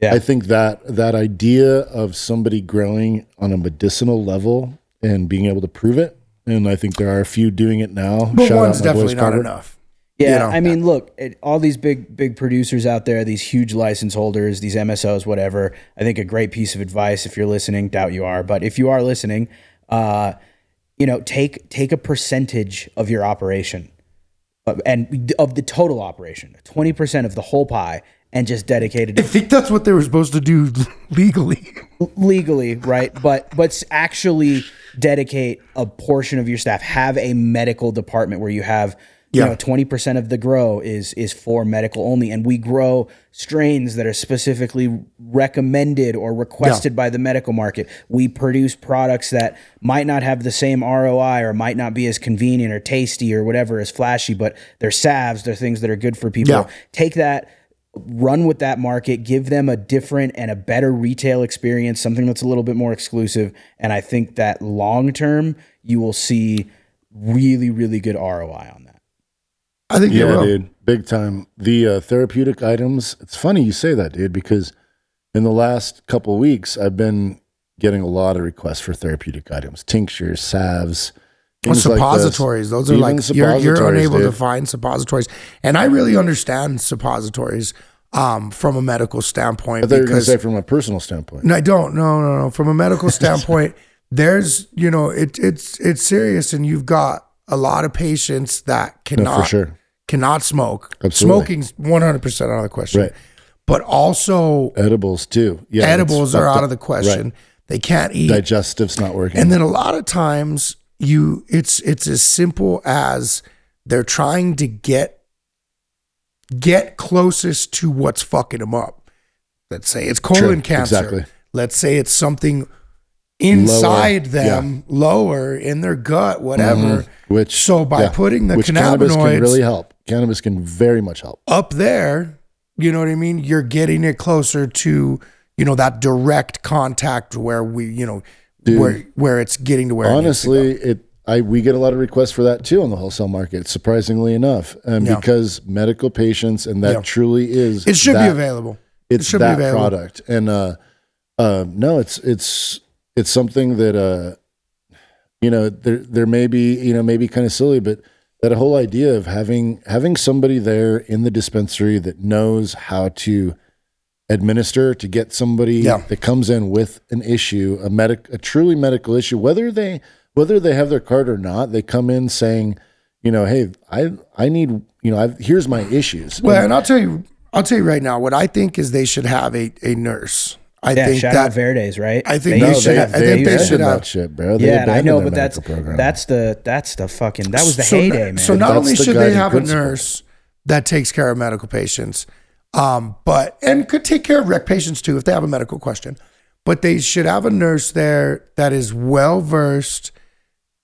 Yeah. I think that that idea of somebody growing on a medicinal level and being able to prove it, and I think there are a few doing it now. But Shout one's definitely not Carter. enough. Yeah, you know. I mean, look, it, all these big big producers out there, these huge license holders, these MSOs, whatever. I think a great piece of advice if you're listening, doubt you are, but if you are listening, uh, you know, take take a percentage of your operation, and of the total operation, twenty percent of the whole pie, and just dedicate it I think that's what they were supposed to do legally. legally, right? But but actually dedicate a portion of your staff. Have a medical department where you have you Yeah. know twenty percent of the grow is is for medical only, and we grow strains that are specifically recommended or requested by the medical market. We produce products that might not have the same ROI or might not be as convenient or tasty or whatever as flashy, but they're salves. They're things that are good for people. Yeah. Take that run with that market, give them a different and a better retail experience, something that's a little bit more exclusive. And I think that long term, you will see really, really good ROI on. I think Yeah, they will. dude, big time. The uh, therapeutic items. It's funny you say that, dude, because in the last couple of weeks, I've been getting a lot of requests for therapeutic items, tinctures, salves, Well, things like suppositories. Those are Even like you're, you're suppositories, unable to find suppositories, and I really understand suppositories um, from a medical standpoint I thought you were going to say from a personal standpoint. No, I don't. No, no, no. From a medical standpoint, there's you know it, it's it's serious, and you've got a lot of patients that No, cannot for sure. Cannot smoke. Absolutely. Smoking's one hundred percent out of the question. Right. But also Edibles too. Yeah, edibles are out of the question. They can't eat. Digestive's not working. And then a lot of times you it's it's as simple as they're trying to get get closest to what's fucking them up. Let's say it's colon True, cancer. exactly. Let's say it's something inside Lower, them, lower in their gut, whatever. Mm-hmm. which So by yeah, putting the which cannabinoids can really help. Cannabis can very much help. up there, you know what I mean? You're getting it closer to, you know, that direct contact where we, you know, where where it's getting to where it needs to go. Honestly, it I we get a lot of requests for that too on the wholesale market. Surprisingly enough, and Yeah. because medical patients and that Yeah. truly is it should be available. It's should be that available. product, and uh, uh, no, it's it's it's something that uh, you know there there may be you know maybe kind of silly, but that whole idea of having having somebody there in the dispensary that knows how to administer to get somebody Yeah. that comes in with an issue, a medic, a truly medical issue, whether they whether they have their card or not, they come in saying, you know, hey, I I need, you know, I've, here's my issues. Well, and I'll tell you, I'll tell you right now, what I think is they should have a, a nurse. I Yeah, think shout that out Verdes, right? I think no, they should they, have- I think they abandoned should that shit, bro. They yeah, I know, but that's program. that's the that's the fucking that was the so, heyday, man. So not That's only the should they have a nurse that takes care of medical patients, um, but and could take care of rec patients too if they have a medical question, but they should have a nurse there that is well versed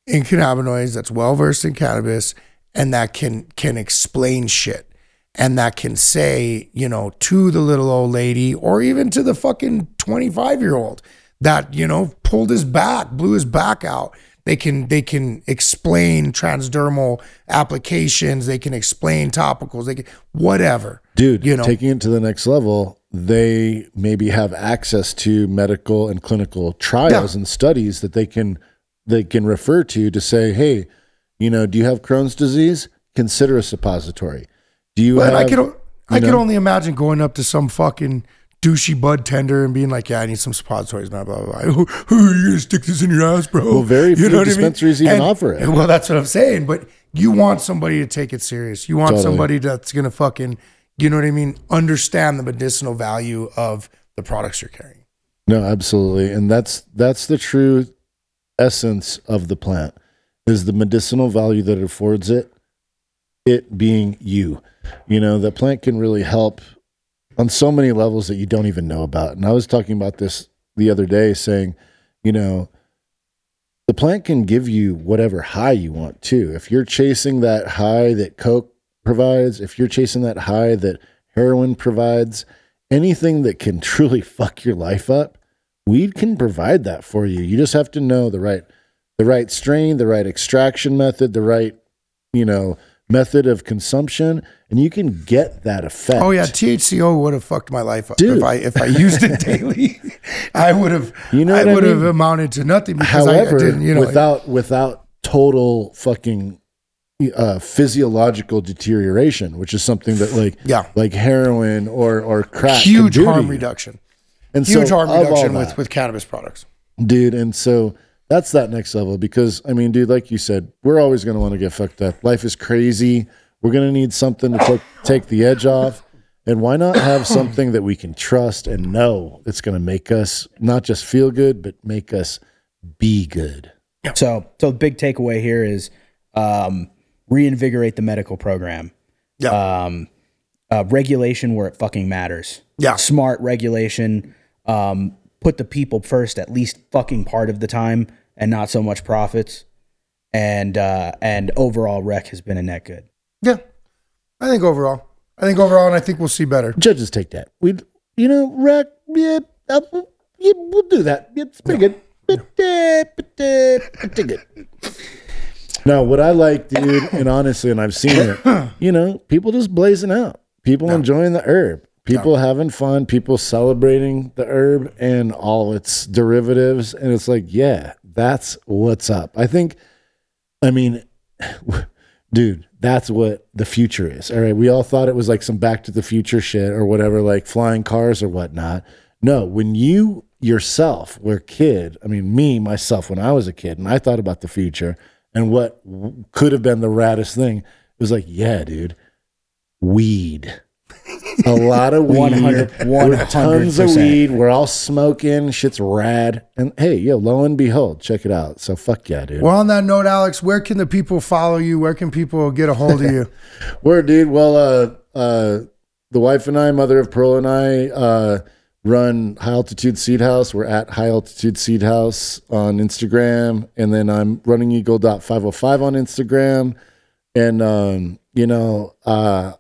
in cannabinoids, that's well versed in cannabis, and that can can explain shit. And that can say, you know, to the little old lady or even to the fucking 25 year old that, you know, pulled his back, blew his back out. They can they can explain transdermal applications, they can explain topicals, they can whatever. Dude, you know. taking it to the next level, they maybe have access to medical and clinical trials Yeah. and studies that they can they can refer to to say, hey, you know, do you have Crohn's disease? Consider a suppository. Do you But have? I could I could only imagine going up to some fucking douchey bud tender and being like, "Yeah, I need some suppositories." Blah blah blah. Who, who are you gonna stick this in your ass, bro? Well, very You few know what I mean? dispensaries even offer it. Well, that's what I'm saying. But you want somebody to take it serious. You want Totally. somebody that's gonna fucking, you know what I mean? Understand the medicinal value of the products you're carrying. No, absolutely. And that's that's the true essence of the plant is the medicinal value that it affords it, it being you. You know, the plant can really help on so many levels that you don't even know about. And I was talking about this the other day saying, you know, the plant can give you whatever high you want too. If you're chasing that high that Coke provides, if you're chasing that high that heroin provides, anything that can truly fuck your life up, weed can provide that for you. You just have to know the right the right strain, the right extraction method, the right, you know, method of consumption, and you can get that effect. Oh yeah, THCO would have fucked my life up Dude. if I if I used it daily. I would have. You know I what I would have amounted to nothing because I, I However, didn't. You know, without without total fucking uh, physiological deterioration, which is something that like Yeah. like heroin or or crack, huge harm reduction. and Huge so harm reduction with with cannabis products. dude. And so that's that next level because I mean, dude, like you said, we're always going to want to get fucked up. Life is crazy. We're going to need something to take, take the edge off. And why not have something that we can trust and know it's going to make us not just feel good, but make us be good? So, so the big takeaway here is um, reinvigorate the medical program. Yeah. Um, uh, regulation where it fucking matters. Yeah. Smart regulation. Um, put the people first at least fucking part of the time and not so much profits. And uh, and overall rec has been a net good. Yeah, I think overall, I think overall, and I think we'll see better. Judges take that. We, you know, rec. yeah, uh, yeah, we'll do that. Yeah, It's pretty good. But, uh, but, uh, pretty good. No, what I like, dude, and honestly, and I've seen it, you know, people just blazing out, people enjoying the herb, people having fun, people celebrating the herb and all its derivatives. And it's like, yeah, that's what's up. I think, I mean, dude, that's what the future is. All right. We all thought it was like some back to the future shit or whatever, like flying cars or whatnot. No, when you yourself were a kid, I mean, me, myself, when I was a kid and I thought about the future and what could have been the raddest thing, it was like, yeah, dude, weed. A lot of weed. 100 with tons of weed. We're all smoking. Shit's rad. And hey, yo, lo and behold, check it out. So fuck yeah, dude. Well, on that note, Alex, where can the people follow you? Where can people get a hold of you? Word, dude. Well, uh, uh, the wife and I, mother of pearl and I, uh, run High Altitude Seed House. We're at High Altitude Seed House on Instagram, and then I'm running Eagle.505 on Instagram, and um, you know, uh,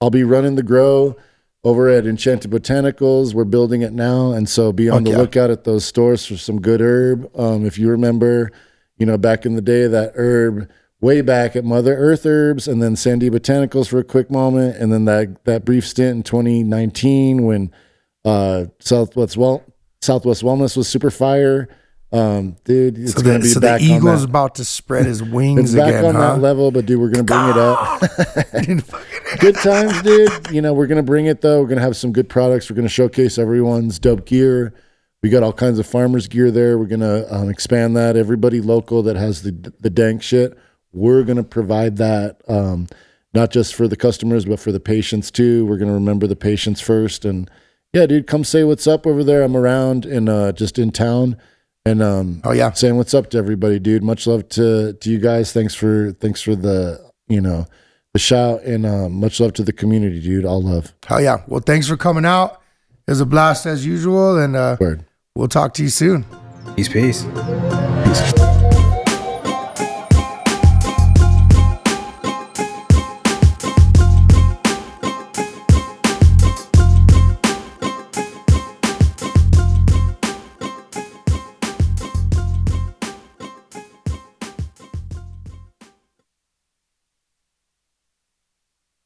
I'll be running the grow over at Enchanted Botanicals. We're building it now, and so be on the lookout at those stores for some good herb. Um, if you remember, you know, back in the day, that herb way back at Mother Earth Herbs, and then Sandy Botanicals for a quick moment, and then that that brief stint in 2019 when uh, Southwest well Southwest Wellness was super fire. Um, dude, it's So gonna the, be so the back on eagle's that. about to spread his wings It's back again, on huh? that level, but dude, we're gonna bring it up. good times, dude. You know, we're gonna bring it though. We're gonna have some good products. We're gonna showcase everyone's dope gear. We got all kinds of farmers gear there. We're gonna um, expand that. Everybody local that has the the dank shit, we're gonna provide that. Um, not just for the customers, but for the patients too. We're gonna remember the patients first. And yeah, dude, come say what's up over there. I'm around and uh, just in town. And um, Oh yeah. saying what's up to everybody, dude. Much love to to you guys. Thanks for thanks for the you know the shout and um, much love to the community, dude. All love. Hell yeah. Well, thanks for coming out. It was a blast as usual, and uh, Word. we'll talk to you soon. Peace, peace. Peace.